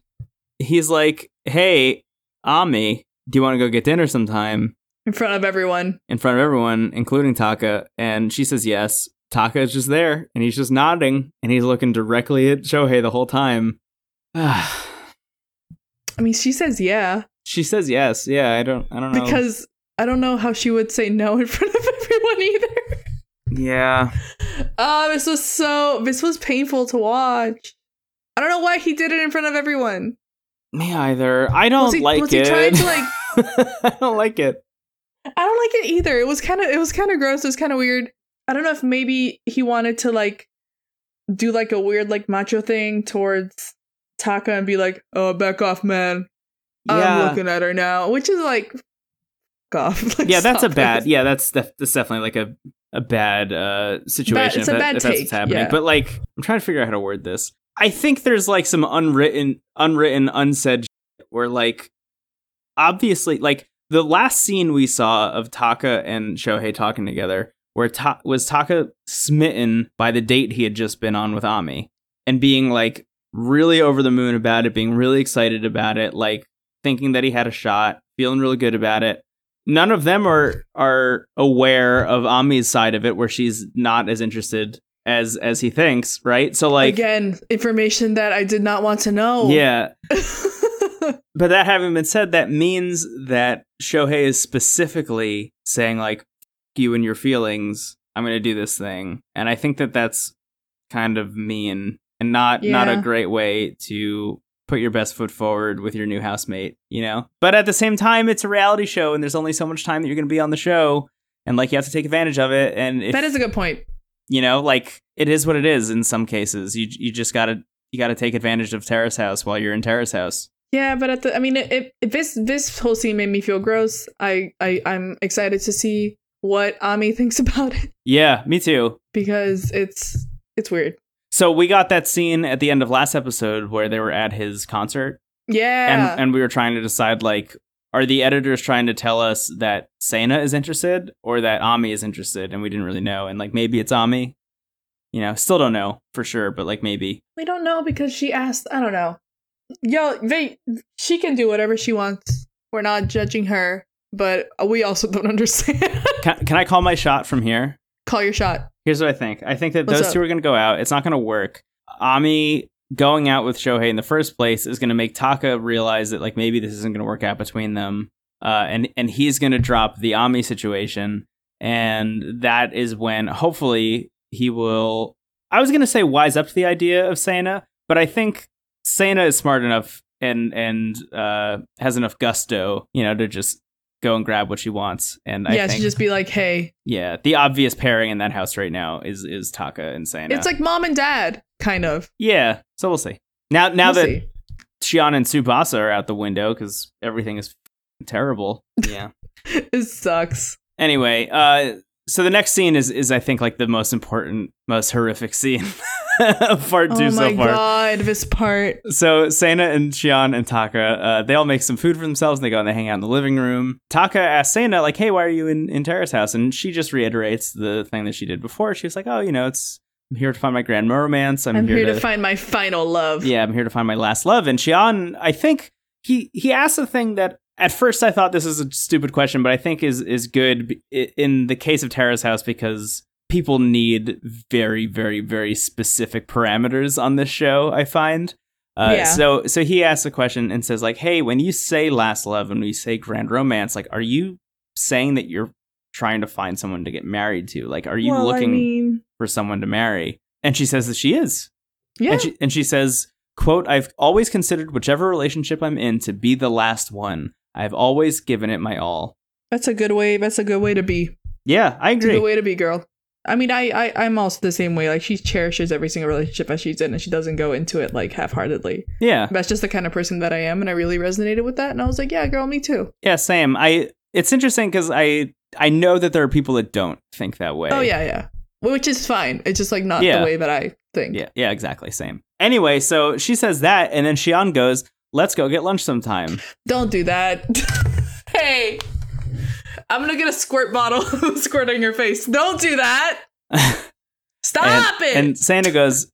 he's like, "Hey, Ami, do you want to go get dinner sometime?" In front of everyone. in front of everyone, including Taka, and she says yes. Taka is just there, and he's just nodding, and he's looking directly at Shohei the whole time. I mean, she says yeah she says yes. Yeah, I don't, I don't know. because I don't know how she would say no in front of everyone either. yeah, Oh, this was so this was painful to watch. I don't know why he did it in front of everyone. me either. I don't Was he, like was it. he trying to like I don't like it. I don't like it either. It was kind of it was kind of gross. It was kind of weird. I don't know if maybe he wanted to like do like a weird like macho thing towards Taka and be like, "Oh, back off, man. I'm looking at her now," which is like, off. Like, yeah, that's a bad. this. Yeah, that's def- that's definitely like a a bad uh situation. it's a that- bad if that's take, what's happening. yeah. But like, I'm trying to figure out how to word this. I think there's like some unwritten, unwritten, unsaid shit where like, obviously, like the last scene we saw of Taka and Shohei talking together, where Ta- was Taka smitten by the date he had just been on with Ami, and being like really over the moon about it, being really excited about it, like thinking that he had a shot, feeling really good about it none of them are are aware of Ami's side of it where she's not as interested as as he thinks, right? So like Again, information that I did not want to know. yeah. But that having been said, that means that Shohei is specifically saying like "F- you and your feelings, I'm going to do this thing. And I think that that's kind of mean and not not a great way to put your best foot forward with your new housemate, you know? But at the same time, it's a reality show and there's only so much time that you're going to be on the show and like you have to take advantage of it and if, that is a good point. you know, like it is what it is in some cases. You you just got to you got to take advantage of Terrace House while you're in Terrace House. Yeah, but at the I mean, it, it, this this whole scene made me feel gross. I I I'm excited to see what Ami thinks about it Yeah, me too. because it's it's weird. So we got that scene at the end of last episode where they were at his concert, Yeah, and and we were trying to decide like, are the editors trying to tell us that Sana is interested or that Ami is interested, and we didn't really know, and like maybe it's Ami. You know, still don't know for sure, but like maybe. we don't know because she asked. I don't know. Yo, they she can do whatever she wants. We're not judging her, but we also don't understand. Can, can I call my shot from here? Call your shot. Here's what I think. I think that What's those up? two are going to go out. It's not going to work. Ami going out with Shohei in the first place is going to make Taka realize that like maybe this isn't going to work out between them. Uh, and and he's going to drop the Ami situation, and that is when hopefully he will. I was going to say wise up to the idea of Sana, but I think Sana is smart enough and and uh, has enough gusto, you know, to just go and grab what she wants. And I yeah, think to just be like, hey, yeah, the obvious pairing in that house right now is is Taka and Sana. it's like mom and dad, kind of. yeah, so we'll see. Now now We'll that see. Shion and Tsubasa are out the window because everything is terrible. Yeah. it sucks. anyway, uh, so the next scene is is I think like the most important, most horrific scene of part two oh so far. Oh my god, this part. So Sana and Shion and Taka, uh, they all make some food for themselves and they go and they hang out in the living room. Taka asks Sana, like, hey, why are you in, in Terrace House? And she just reiterates the thing that she did before. She was like, oh, you know, it's I'm here to find my grand romance. I'm, I'm, here, to, find my final love. yeah, I'm here to find my last love. And Shion, I think he he asked a thing that at first I thought this is a stupid question, but I think is is good in the case of Terrace House because people need very very very specific parameters on this show. I find. Uh, Yeah. So so he asks a question and says like, "Hey, when you say last love and we say grand romance, like, are you saying that you're trying to find someone to get married to? Like, are you well, looking I mean, for someone to marry?" And she says that she is. yeah. And she, and she says, quote, I've always considered whichever relationship I'm in to be the last one. I've always given it my all. that's a good way. That's a good way to be. Yeah, I It's a good agree. way to be, girl. I mean, I, I I'm also the same way. Like she cherishes every single relationship that she's in, and she doesn't go into it like half-heartedly. Yeah. That's just the kind of person that I am, and I really resonated with that. And I was like, yeah, girl, me too. Yeah, same. I it's interesting because I I know that there are people that don't think that way. Oh yeah, yeah. Which is fine. It's just like not Yeah. the way that I think. Yeah, yeah, exactly. Same. Anyway, so she says that, and then Shion goes, "Let's go get lunch sometime." Don't do that. hey. I'm gonna get a squirt bottle squirt on your face. Don't do that. Stop and, it. and Sana goes,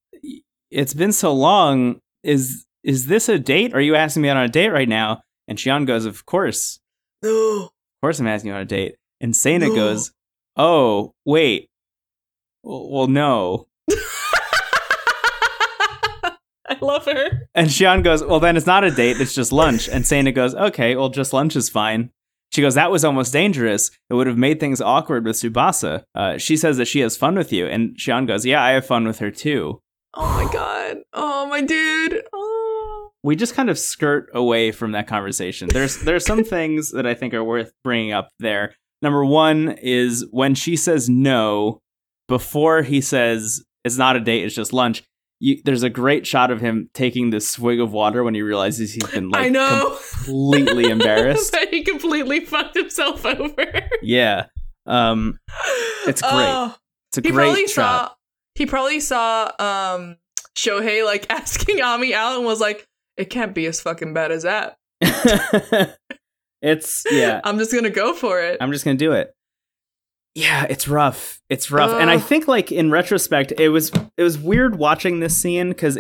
"It's been so long. Is is this a date? Are you asking me on a date right now?" And Shion goes, "Of course, no. of course, I'm asking you on a date." And Sana No. goes, "Oh, wait. Well, well, no." I love her. And Shion goes, Well, then it's not a date, it's just lunch. And Sana goes, Okay, well, just lunch is fine. She goes, That was almost dangerous. It would have made things awkward with Tsubasa. Uh, she says that she has fun with you. And Shion goes, Yeah, I have fun with her too. Oh my god. Oh my dude. Oh. We just kind of skirt away from that conversation. There's there are some things that I think are worth bringing up there. Number one is when she says no before he says it's not a date, it's just lunch. You, there's a great shot of him taking this swig of water when he realizes he's been like I know. completely embarrassed. that he completely fucked himself over. Yeah. Um It's great. Oh, it's a he great probably shot. saw he probably saw um Shohei like asking Ami out and was like, it can't be as fucking bad as that. it's yeah. I'm just gonna go for it. I'm just gonna do it. Yeah, it's rough. It's rough, and I think like in retrospect, it was it was weird watching this scene because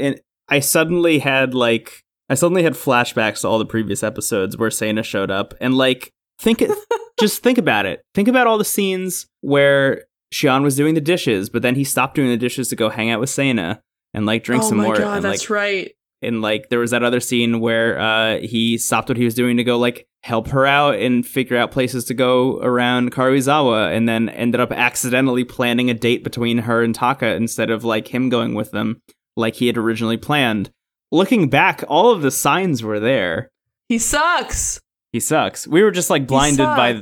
I suddenly had like I suddenly had flashbacks to all the previous episodes where Sana showed up, and like think it, just think about it. Think about all the scenes where Shion was doing the dishes, but then he stopped doing the dishes to go hang out with Sana and like drink oh some my more. god, and, that's like, right. And like there was that other scene where uh he stopped what he was doing to go like help her out and figure out places to go around Karuizawa and then ended up accidentally planning a date between her and Taka instead of like him going with them like he had originally planned. Looking back, all of the signs were there. He sucks. He sucks. We were just like blinded by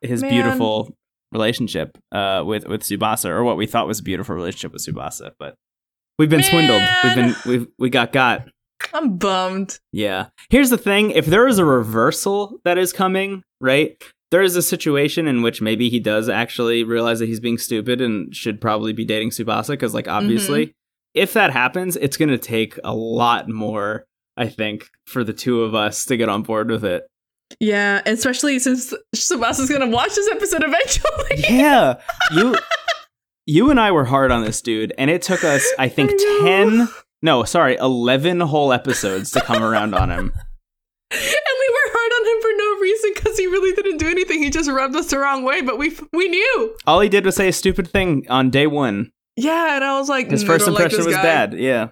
his Man. beautiful relationship uh with with Tsubasa or what we thought was a beautiful relationship with Tsubasa, but we've been swindled. We've been we've we got got. I'm bummed. Yeah. Here's the thing if there is a reversal that is coming, right? There is a situation in which maybe he does actually realize that he's being stupid and should probably be dating Tsubasa because, like, mm-hmm. obviously, if that happens, it's going to take a lot more, I think, for the two of us to get on board with it. Yeah, especially since Tsubasa's gonna watch this episode eventually. Yeah. You. You and I were hard on this dude, and it took us, I think, I 10, no, sorry, 11 whole episodes to come around on him. and we were hard on him for no reason because he really didn't do anything. He just rubbed us the wrong way, but we we knew. All he did was say a stupid thing on day one. Yeah, and I was like, His "Mm, first like impression this was guy." bad. Yeah.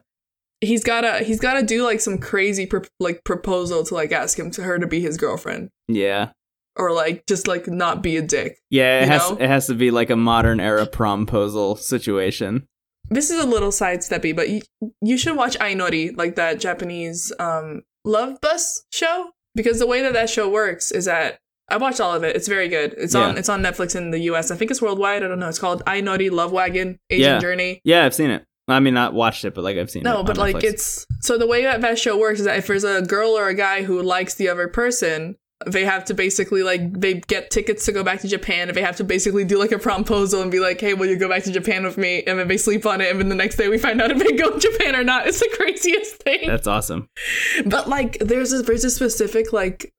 He's gotta he's gotta do like some crazy pro- like proposal to like ask him to her to be his girlfriend Yeah. Or like just like not be a dick. Yeah, it has know? it has to be like a modern era promposal situation. This is a little sidesteppy, but you, you should watch Ainori, like that Japanese um love bus show, because the way that that show works is that I watched all of it. It's very good. It's on it's on Netflix in the U.S. I think it's worldwide. I don't know. It's called Ainori Love Wagon Asian Yeah. Journey. Yeah, I've seen it. I mean, not watched it, but like I've seen it. No, but like it's so the way that that show works is that if there's a girl or a guy who likes the other person, they have to basically like they get tickets to go back to Japan and they have to basically do like a promposal and be like, "Hey, will you go back to Japan with me?" And then they sleep on it, and then the next day we find out if they go to Japan or not. It's the craziest thing. that's awesome. But like, there's a there's a specific like,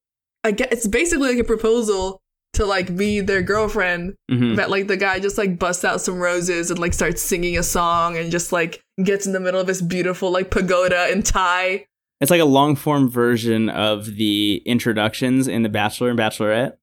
I get it's basically like a proposal to like be their girlfriend hmm that like the guy just like busts out some roses and like starts singing a song and just like gets in the middle of this beautiful like pagoda and Thai. It's like a long form version of the introductions in The Bachelor and Bachelorette.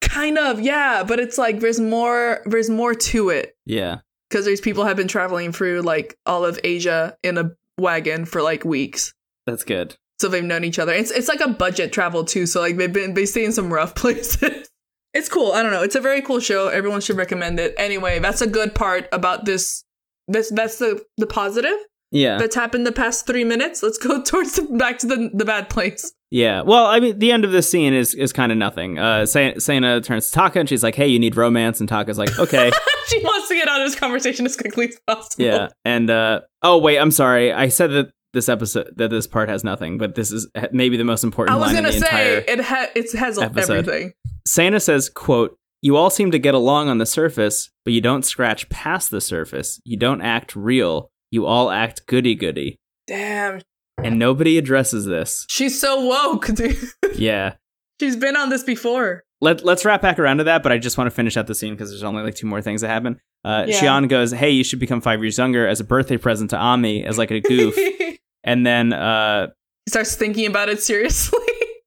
Kind of, yeah, but it's like there's more there's more to it Yeah, because there's people have been traveling through like all of Asia in a wagon for like weeks. that's good. So they've known each other. It's it's like a budget travel too. So like they've been they stay in some rough places. It's cool. I don't know. It's a very cool show. Everyone should recommend it. Anyway, that's a good part about this. This that's the the positive Yeah, that's happened the past three minutes. Let's go towards the, back to the the bad place. yeah. Well, I mean, the end of this scene is is kind of nothing. Uh, Sa- Sana turns to Taka and she's like, "Hey, you need romance," and Taka's like, "Okay." she wants to get out of this conversation as quickly as possible. Yeah, and uh, oh wait, I'm sorry. I said that this episode that this part has nothing, but this is maybe the most important I was line in gonna the say entire it ha- it has episode. everything. Sana says, quote, You all seem to get along on the surface, but you don't scratch past the surface. You don't act real. You all act goody goody. Damn. And nobody addresses this. She's so woke, dude. Yeah. She's been on this before. Let, let's wrap back around to that, but I just want to finish out the scene because there's only like two more things that happen. Uh, Yeah. Shion goes, Hey, you should become five years younger as a birthday present to Ami as like a goof. and then, uh, starts thinking about it seriously.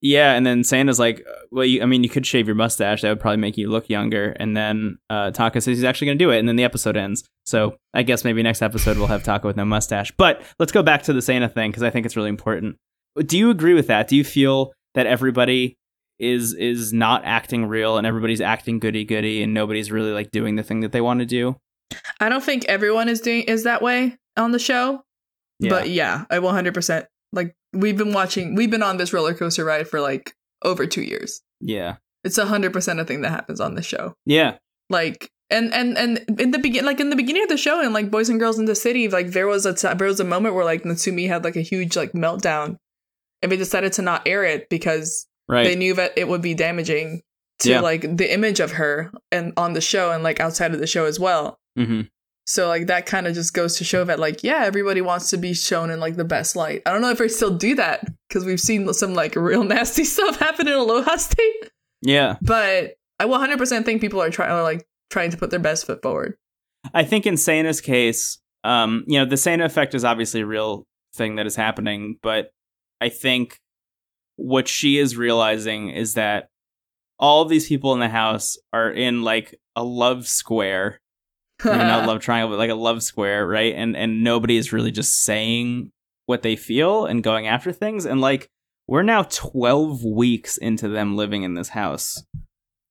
Yeah, and then Sana's like, Well, you, I mean, you could shave your mustache. That would probably make you look younger. And then uh, Taka says he's actually going to do it. And then the episode ends. So I guess maybe next episode we'll have Taka with no mustache. But let's go back to the Sana thing because I think it's really important. Do you agree with that? Do you feel that everybody is is not acting real and everybody's acting goody goody and nobody's really like doing the thing that they want to do? I don't think everyone is doing is that way on the show. But yeah, I 100% like we've been watching we've been on this roller coaster ride for like over 2 years. yeah, It's a 100% a thing that happens on the show. yeah, Like and and and in the begin like in the beginning of the show and like boys and girls in the city like there was a t- there was a moment where like Natsumi had like a huge like meltdown and they decided to not air it because right. they knew that it would be damaging to Yeah. like the image of her and on the show and like outside of the show as well. hmm So like that kind of just goes to show that like yeah, everybody wants to be shown in like the best light. I don't know if they still do that because we've seen some like real nasty stuff happen in Aloha State, Yeah. but I 100% think people are trying are like trying to put their best foot forward. I think in Sana's case, um, you know, the Sana effect is obviously a real thing that is happening, but I think what she is realizing is that all these people in the house are in like a love square, not love triangle, but like a love square, right? And and nobody is really just saying what they feel and going after things. And like we're now twelve weeks into them living in this house.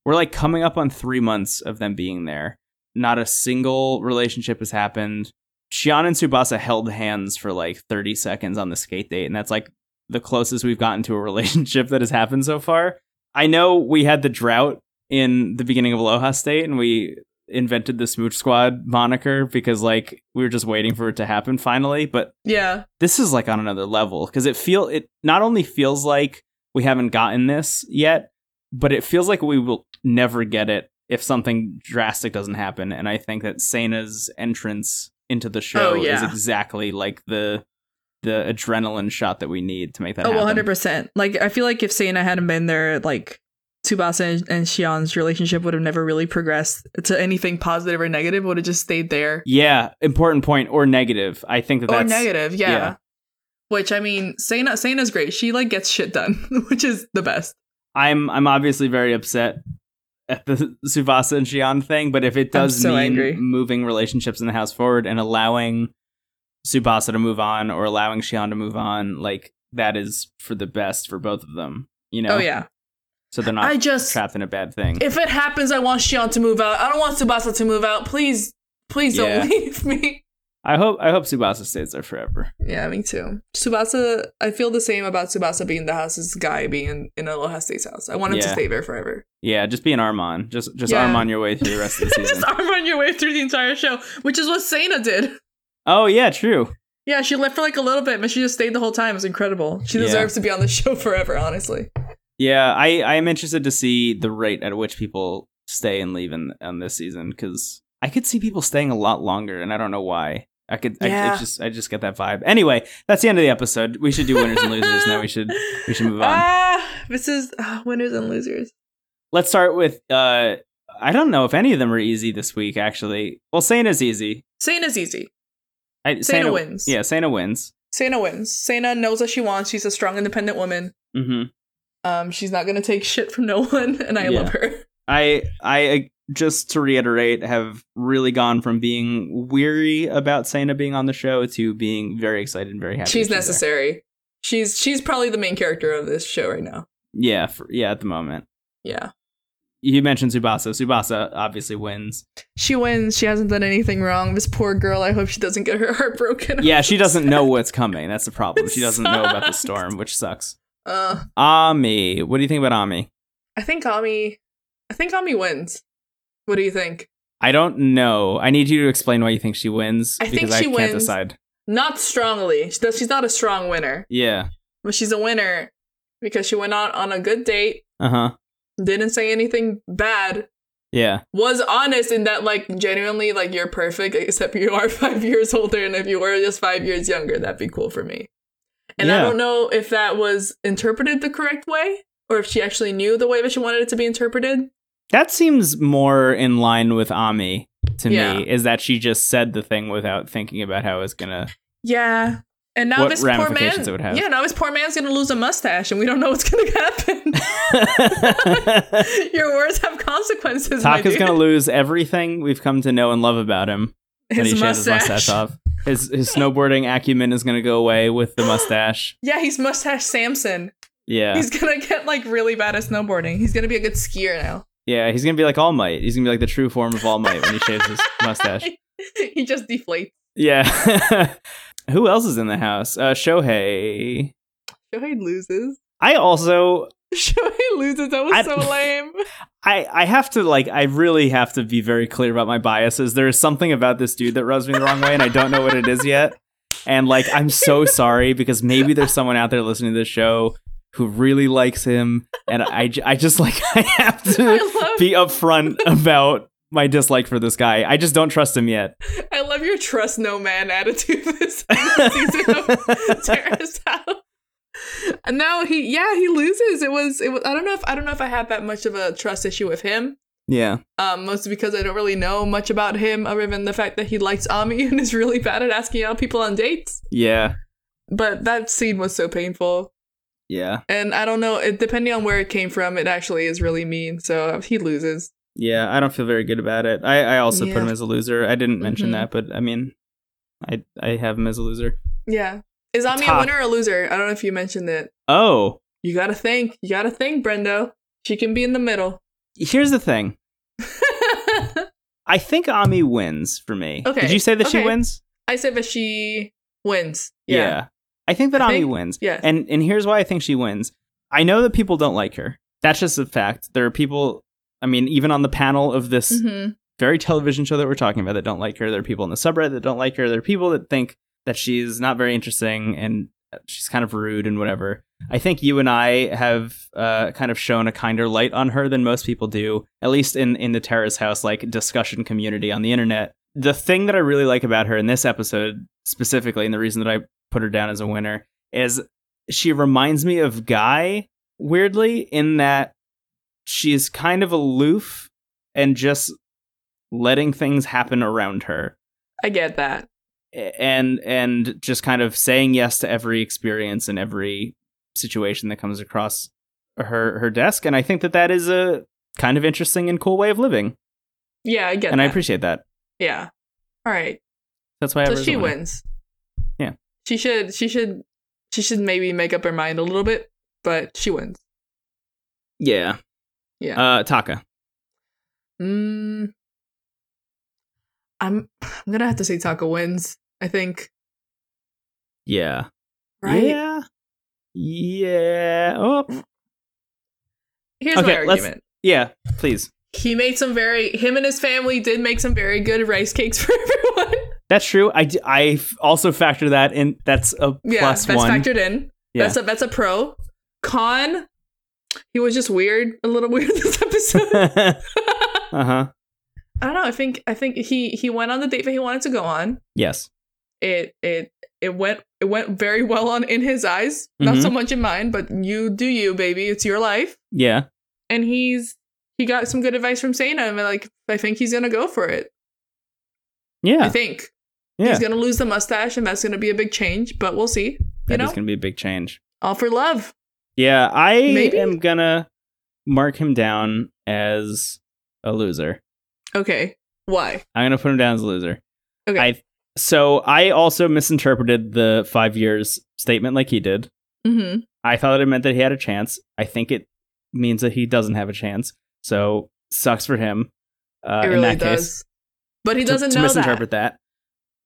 We're like coming up on three months of them being there. Not a single relationship has happened. Shion and Subasa held hands for like 30 seconds on the skate date, and that's like the closest we've gotten to a relationship that has happened so far. I know we had the drought in the beginning of Aloha State, and we invented the Smooch Squad moniker because like we were just waiting for it to happen finally. But yeah. this is like on another level because it feel it not only feels like we haven't gotten this yet, but it feels like we will never get it if something drastic doesn't happen. And I think that Sana's entrance into the show Oh, yeah. is exactly like the the adrenaline shot that we need to make that Oh, happen. 100%. Like I feel like if Sana hadn't been there like Tsubasa and, and Shion's relationship would have never really progressed to anything positive or negative. Would have just stayed there. Yeah, important point or negative. I think that or that's negative, yeah. yeah. Which I mean, Sana Sana's great. She like gets shit done, which is the best. I'm I'm obviously very upset at the Tsubasa and Shion thing, but if it does so mean angry. moving relationships in the house forward and allowing Tsubasa to move on or allowing Shion to move on, like that is for the best for both of them. You know? Oh yeah. So they're not I just trapped in a bad thing. if it happens, I want Shion to move out. I don't want Tsubasa to move out. Please, please don't Yeah. leave me. I hope I hope Tsubasa stays there forever. Yeah, me too. Tsubasa, I feel the same about Tsubasa being the house as Guy being in, Aloha State's house. I want him to Yeah. stay there forever. Yeah, just be an Armon. Just just Yeah. arm on your way through the rest of the season. Just season. arm on your way through the entire show, which is what Sana did. oh yeah, true. Yeah, she left for like a little bit, but she just stayed the whole time. It was incredible. She Yeah. deserves to be on the show forever, honestly. Yeah, I I am interested to see the rate at which people stay and leave in on this season because I could see people staying a lot longer, and I don't know why. I could, I, I just, I just get that vibe. Anyway, that's the end of the episode. We should do winners and losers now. We should, we should move on. Ah, this is ah, winners and losers. Let's start with. uh I don't know if any of them are easy this week. Actually, well, Sana's easy. Sana's easy. I, Sana wins. Yeah, Sana wins. Sana wins. Sana knows what she wants. She's a strong, independent woman. hmm Um, she's not gonna take shit from no one, and I Yeah. love her. I, I just to reiterate, have really gone from being weary about Sana being on the show to being very excited and very happy. she's that there. necessary. She's she's probably the main character of this show right now. Yeah, for, yeah, at the moment. Yeah. You mentioned Tsubasa. Tsubasa obviously wins. She wins. She hasn't done anything wrong. This poor girl. I hope she doesn't get her heart broken. Yeah, she doesn't know what's coming. That's the problem. She doesn't know about the storm, which sucks. Uh, Ami, what do you think about Ami? I think Ami. I think Ami wins. What do you think? I don't know. I need you to explain why you think she wins I think because I she can't wins. decide. Not strongly. She's not a strong winner, Yeah. but she's a winner because she went on on a good date. Uh huh. didn't say anything bad. Yeah. Was honest in that, like, genuinely, like, you're perfect, except you are five years older, and if you were just five years younger, that'd be cool for me. And I don't know if that was interpreted the correct way, or if she actually knew the way that she wanted it to be interpreted. That seems more in line with Ami to Yeah. me, is that she just said the thing without thinking about how it's gonna Yeah. And now this poor man, it would have. yeah, now this poor man's gonna lose a mustache, and we don't know what's gonna happen. Your words have consequences. Taka's gonna lose everything we've come to know and love about him when his mustache. his mustache off. His his snowboarding acumen is gonna go away with the mustache. Yeah, he's mustache Samson. Yeah. He's gonna get like really bad at snowboarding. He's gonna be a good skier now. yeah, he's gonna be like All Might. He's gonna be like the true form of All Might when he shaves his mustache. he just deflates. Yeah. Who else is in the house? Uh Shohei. Shohei loses. I also Shohei loses. That was I- so lame. I, I have to like I really have to be very clear about my biases. There is something about this dude that rubs me the wrong way, and I don't know what it is yet. And like I'm so sorry because maybe there's someone out there listening to this show who really likes him, and I, I just like I have I to love be upfront about my dislike for this guy. I just don't trust him yet. I love your trust no man attitude this season of Terrace House. And now he yeah, he loses. It was it was I don't know if I don't know if I have that much of a trust issue with him. Yeah, Um, mostly because I don't really know much about him other than the fact that he likes Ami and is really bad at asking out people on dates. yeah, But that scene was so painful. yeah, And I don't know, it, depending on where it came from, it actually is really mean. So he loses. yeah. I don't feel very good about it. I, I also Yeah. put him as a loser. I didn't mention Mhm. that, but I mean, I I have him as a loser. Yeah. Is Ami a winner or a loser? I don't know if you mentioned it. Oh, You gotta think. You gotta think, Brendo. She can be in the middle. here's the thing. I think Ami wins for me. Okay, Did you say that she wins? I said that she wins. Yeah. I think that I Ami think- wins. yeah. And and here's why I think she wins. I know that people don't like her. That's just a fact. There are people I mean, even on the panel of this hmm very television show that we're talking about that don't like her. There are people in the subreddit that don't like her. There are people that think that she's not very interesting and she's kind of rude and whatever. I think you and I have uh, kind of shown a kinder light on her than most people do, at least in in the Terrace House like discussion community on the internet. The thing that I really like about her in this episode specifically, and the reason that I put her down as a winner, is she reminds me of Guy weirdly in that she's kind of aloof and just letting things happen around her I get that. And and just kind of saying yes to every experience and every situation that comes across her her desk and i think that that is a kind of interesting and cool way of living Yeah, I get and i appreciate that Yeah. All right. that's why I So have her as a she wins. Yeah. She should she should she should maybe make up her mind a little bit, but she wins. yeah Yeah. uh taka Mm, I'm I'm gonna have to say Taka wins. I think. yeah Right. yeah yeah oh Here's Okay, my argument. yeah please He made some very him and his family did make some very good rice cakes for everyone. that's true I I also factor that in that's a yeah, plus that's one factored in. yeah That's a that's a pro. Con, he was just weird, a little weird this episode. uh-huh I don't know. I think I think he he went on the date that he wanted to go on. yes It it it went it went very well on in his eyes, not Mhm. so much in mine. But you do you, baby. It's your life. yeah And he's he got some good advice from Sana, and like I think he's gonna go for it. yeah I think yeah he's gonna lose the mustache, and that's gonna be a big change. But we'll see. You That is to be a big change. all for love. Yeah, I Maybe? am gonna mark him down as a loser. Okay, why? I'm gonna put him down as a loser. Okay. I so I also misinterpreted the five years statement like he did. Mm-hmm. I thought it meant that he had a chance. I think it means that he doesn't have a chance. So sucks for him. Uh, it in really that does. case, But he doesn't to, know misinterpret that.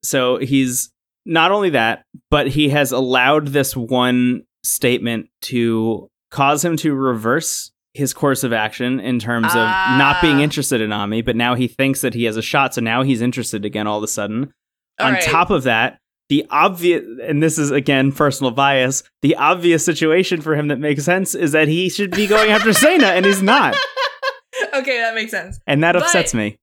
So he's not only that, but he has allowed this one statement to cause him to reverse his course of action in terms of not being Ah. interested in Ami, but now he thinks that he has a shot, so now he's interested again all of a sudden. All On right. top of that, the obvious, and this is again personal bias, the obvious situation for him that makes sense is that he should be going after Sana, and he's not. okay, that makes sense. And that But- upsets me.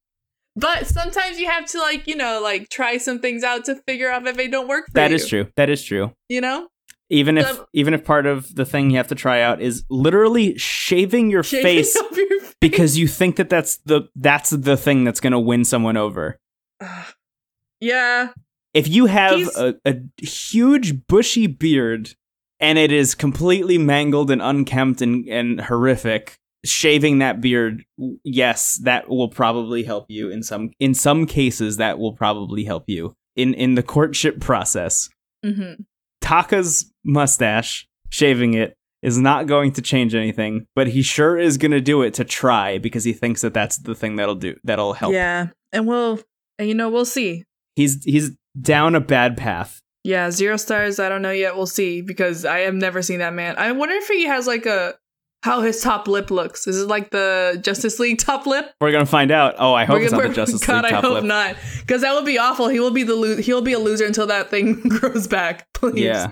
But sometimes you have to like, you know, like try some things out to figure out if they don't work for That you. is true. That is true. You know? Even if Um, even if part of the thing you have to try out is literally shaving your Shaving face your face. because you think that that's the that's the thing that's going to win someone over. yeah. If you have a, a huge bushy beard and it is completely mangled and unkempt and, and horrific, shaving that beard, yes, that will probably help you in some in some cases that will probably help you in in the courtship process. Mm-hmm. Taka's mustache, shaving it, is not going to change anything, but he sure is going to do it to try because he thinks that that's the thing that'll do that'll help. Yeah. And we'll you know, we'll see. He's he's down a bad path. Yeah, zero stars. I don't know yet. We'll see because I have never seen that man. I wonder if he has like a how his top lip looks. Is it like the Justice League top lip? We're gonna find out. Oh, I hope We're it's not the Justice God, League top I hope lip. not, because that would be awful. He will be the lo- he'll be a loser until that thing grows back. Please. Yeah.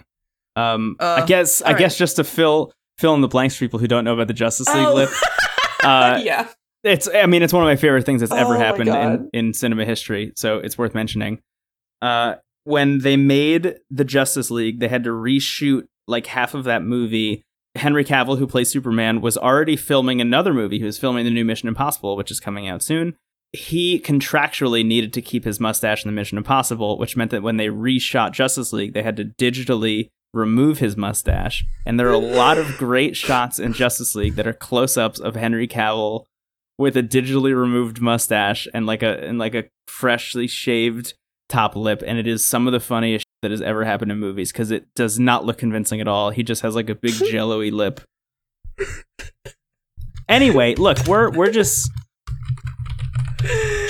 Um, Uh, I guess I right. guess just to fill fill in the blanks for people who don't know about the Justice League Oh. lip. Uh, yeah. it's I mean it's one of my favorite things that's ever Oh my happened in, in cinema history, so it's worth mentioning. Uh, when they made the Justice League, they had to reshoot like half of that movie. Henry Cavill, who plays Superman, was already filming another movie. He was filming the new Mission Impossible, which is coming out soon. He contractually needed to keep his mustache in the Mission Impossible, which meant that when they reshot Justice League, they had to digitally remove his mustache. And there are a lot of great shots in Justice League that are close-ups of Henry Cavill with a digitally removed mustache and like a and like a freshly shaved top lip and it is some of the funniest shit that has ever happened in movies because it does not look convincing at all he just has like a big jello-y lip anyway look we're we're just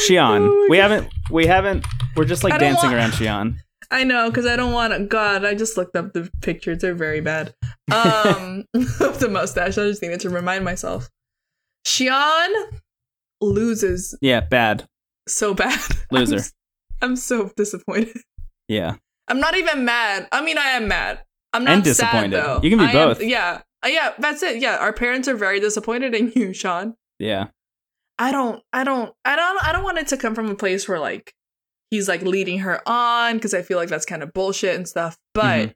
Shion. Oh we haven't we haven't we're just like dancing want- around Shion. I know, because I don't want to. God, I just looked up the pictures. They're very bad. Um, of the mustache. I just needed to remind myself. Shion loses Yeah, bad. so bad. Loser. I'm, I'm so disappointed. Yeah. I'm not even mad. I mean, I am mad. I'm not And disappointed. Sad, though. You can be I am- both. yeah, Uh, yeah. That's it. Yeah, our parents are very disappointed in you, Shion. Yeah. I don't, I don't, I don't, I don't want it to come from a place where like he's like leading her on because I feel like that's kind of bullshit and stuff. But Mhm.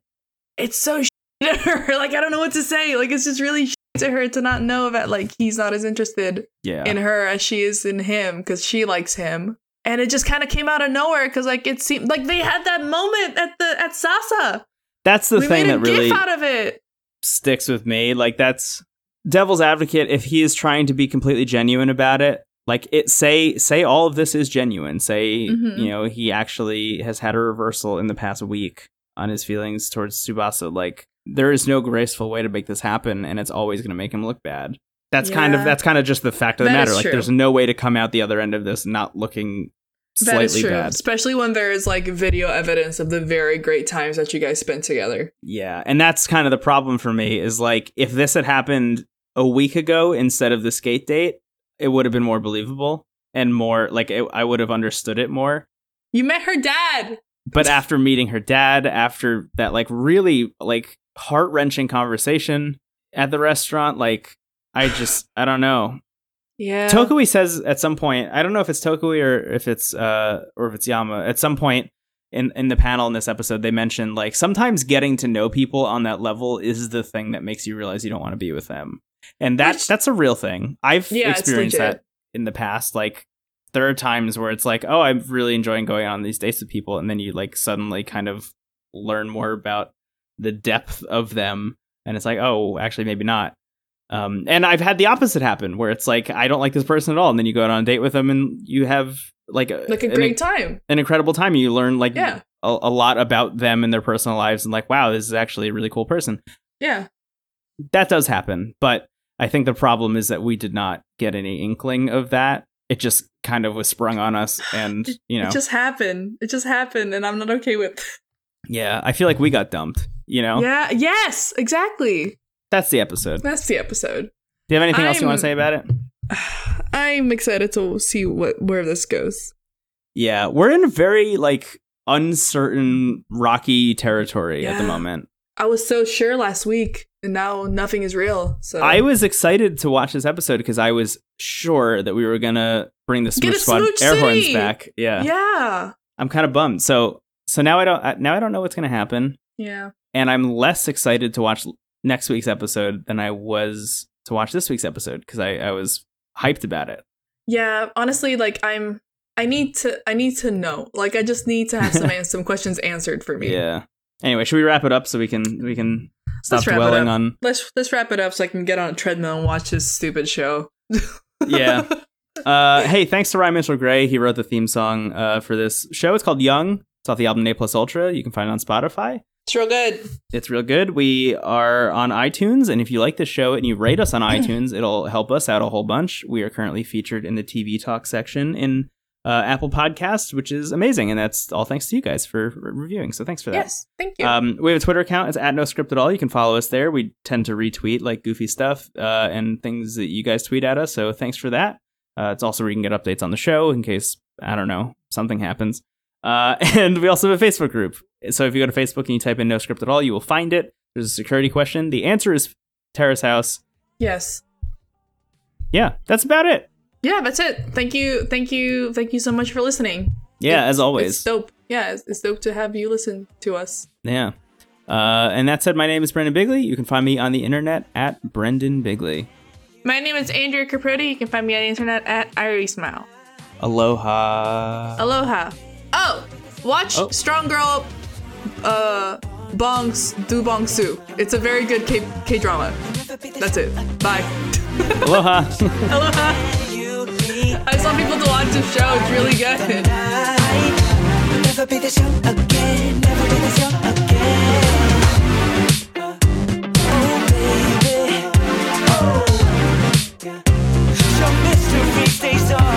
it's so to her. Like I don't know what to say. Like it's just really to her to not know that like he's not as interested Yeah. in her as she is in him because she likes him. And it just kind of came out of nowhere because like it seemed like they had that moment at the at Sasa. That's the we thing that really out of it. sticks with me. Like that's devil's advocate if he is trying to be completely genuine about it. Like it say say all of this is genuine. Say Mhm. you know he actually has had a reversal in the past week on his feelings towards tsubasa Like there is no graceful way to make this happen, and it's always going to make him look bad. That's kind of that's kind of just the fact of the That matter. Like true. there's no way to come out the other end of this not looking That is slightly true, bad. especially when there is like video evidence of the very great times that you guys spent together. Yeah, and that's kind of the problem for me is like if this had happened a week ago instead of the skate date, it would have been more believable and more like it, I would have understood it more. You met her dad. But after meeting her dad, after that like really like heart-wrenching conversation at the restaurant, like I just I don't know. Yeah. Tokui says at some point, I don't know if it's Tokui or if it's uh or if it's Yama. At some point in in the panel in this episode, they mentioned like sometimes getting to know people on that level is the thing that makes you realize you don't want to be with them, and that Which- that's a real thing. I've Yeah, experienced that in the past. Like there are times where it's like, oh, I'm really enjoying going on these dates with people, and then you like suddenly kind of learn more about the depth of them, and it's like, oh, actually, maybe not. Um, and I've had the opposite happen where it's like I don't like this person at all, and then you go out on a date with them, and you have like a, like a an, great time. an incredible time. And you learn like Yeah. a, a lot about them and their personal lives, and like, wow, this is actually a really cool person. Yeah. That does happen, but I think the problem is that we did not get any inkling of that. It just kind of was sprung on us, and you know, It just happened. It just happened, and I'm not okay with. yeah, I feel like we got dumped. You know, Yeah. Yes. Exactly. that's the episode. That's the episode. Do you have anything else you want to say about it? I'm excited to see what where this goes. Yeah, we're in a very like uncertain, rocky territory at the moment. I was so sure last week, and now nothing is real. So I was excited to watch this episode because I was sure that we were gonna bring the Smooch Squad air horns back. Yeah. yeah, I'm kind of bummed. So so now I don't now I don't know what's gonna happen, yeah. and I'm less excited to watch next week's episode than I was to watch this week's episode because I I was hyped about it. Yeah, honestly, like I'm I need to I need to know. Like I just need to have some some questions answered for me. Yeah. Anyway, should we wrap it up so we can we can stop Let's wrap it dwelling up. on Let's let's wrap it up so I can get on a treadmill and watch this stupid show. Yeah. Uh, hey, thanks to Ryan Mitchell Gray. He wrote the theme song uh, for this show. It's called Young. It's off the album A Plus Ultra. You can find it on Spotify. It's real good. It's real good. We are on iTunes, and if you like the show and you rate us on iTunes, it'll help us out a whole bunch. We are currently featured in the TV Talk section in uh, Apple Podcasts, which is amazing, and that's all thanks to you guys for re- reviewing. So thanks for that. Yes, thank you. Um, we have a Twitter account. It's at no script at all. You can follow us there. We tend to retweet like goofy stuff uh, and things that you guys tweet at us. So thanks for that. Uh, it's also where you can get updates on the show in case I don't know something happens. Uh, and we also have a Facebook group. So if you go to Facebook and you type in no script at all, you will find it. There's a security question. The answer is Terrace House. yes. Yeah, that's about it. Yeah, that's it. Thank you, thank you, thank you so much for listening. Yeah, It's- as always. It's dope. Yeah, it's, it's dope to have you listen to us. Yeah. Uh, and that said, my name is Brendan Bigley. You can find me on the internet at Brendan Bigley. My name is Andrea Caproti. You can find me on the internet at Irie Smile. Aloha. Aloha. Oh, watch Oh. Strong Girl uh Bongs Do Bong Soon. It's a very good K K drama. That's it. Bye. Aloha. Aloha. I saw people to watch the show. It's really good. Never be again. Never be again. Oh, baby. Oh. Mystery stays on.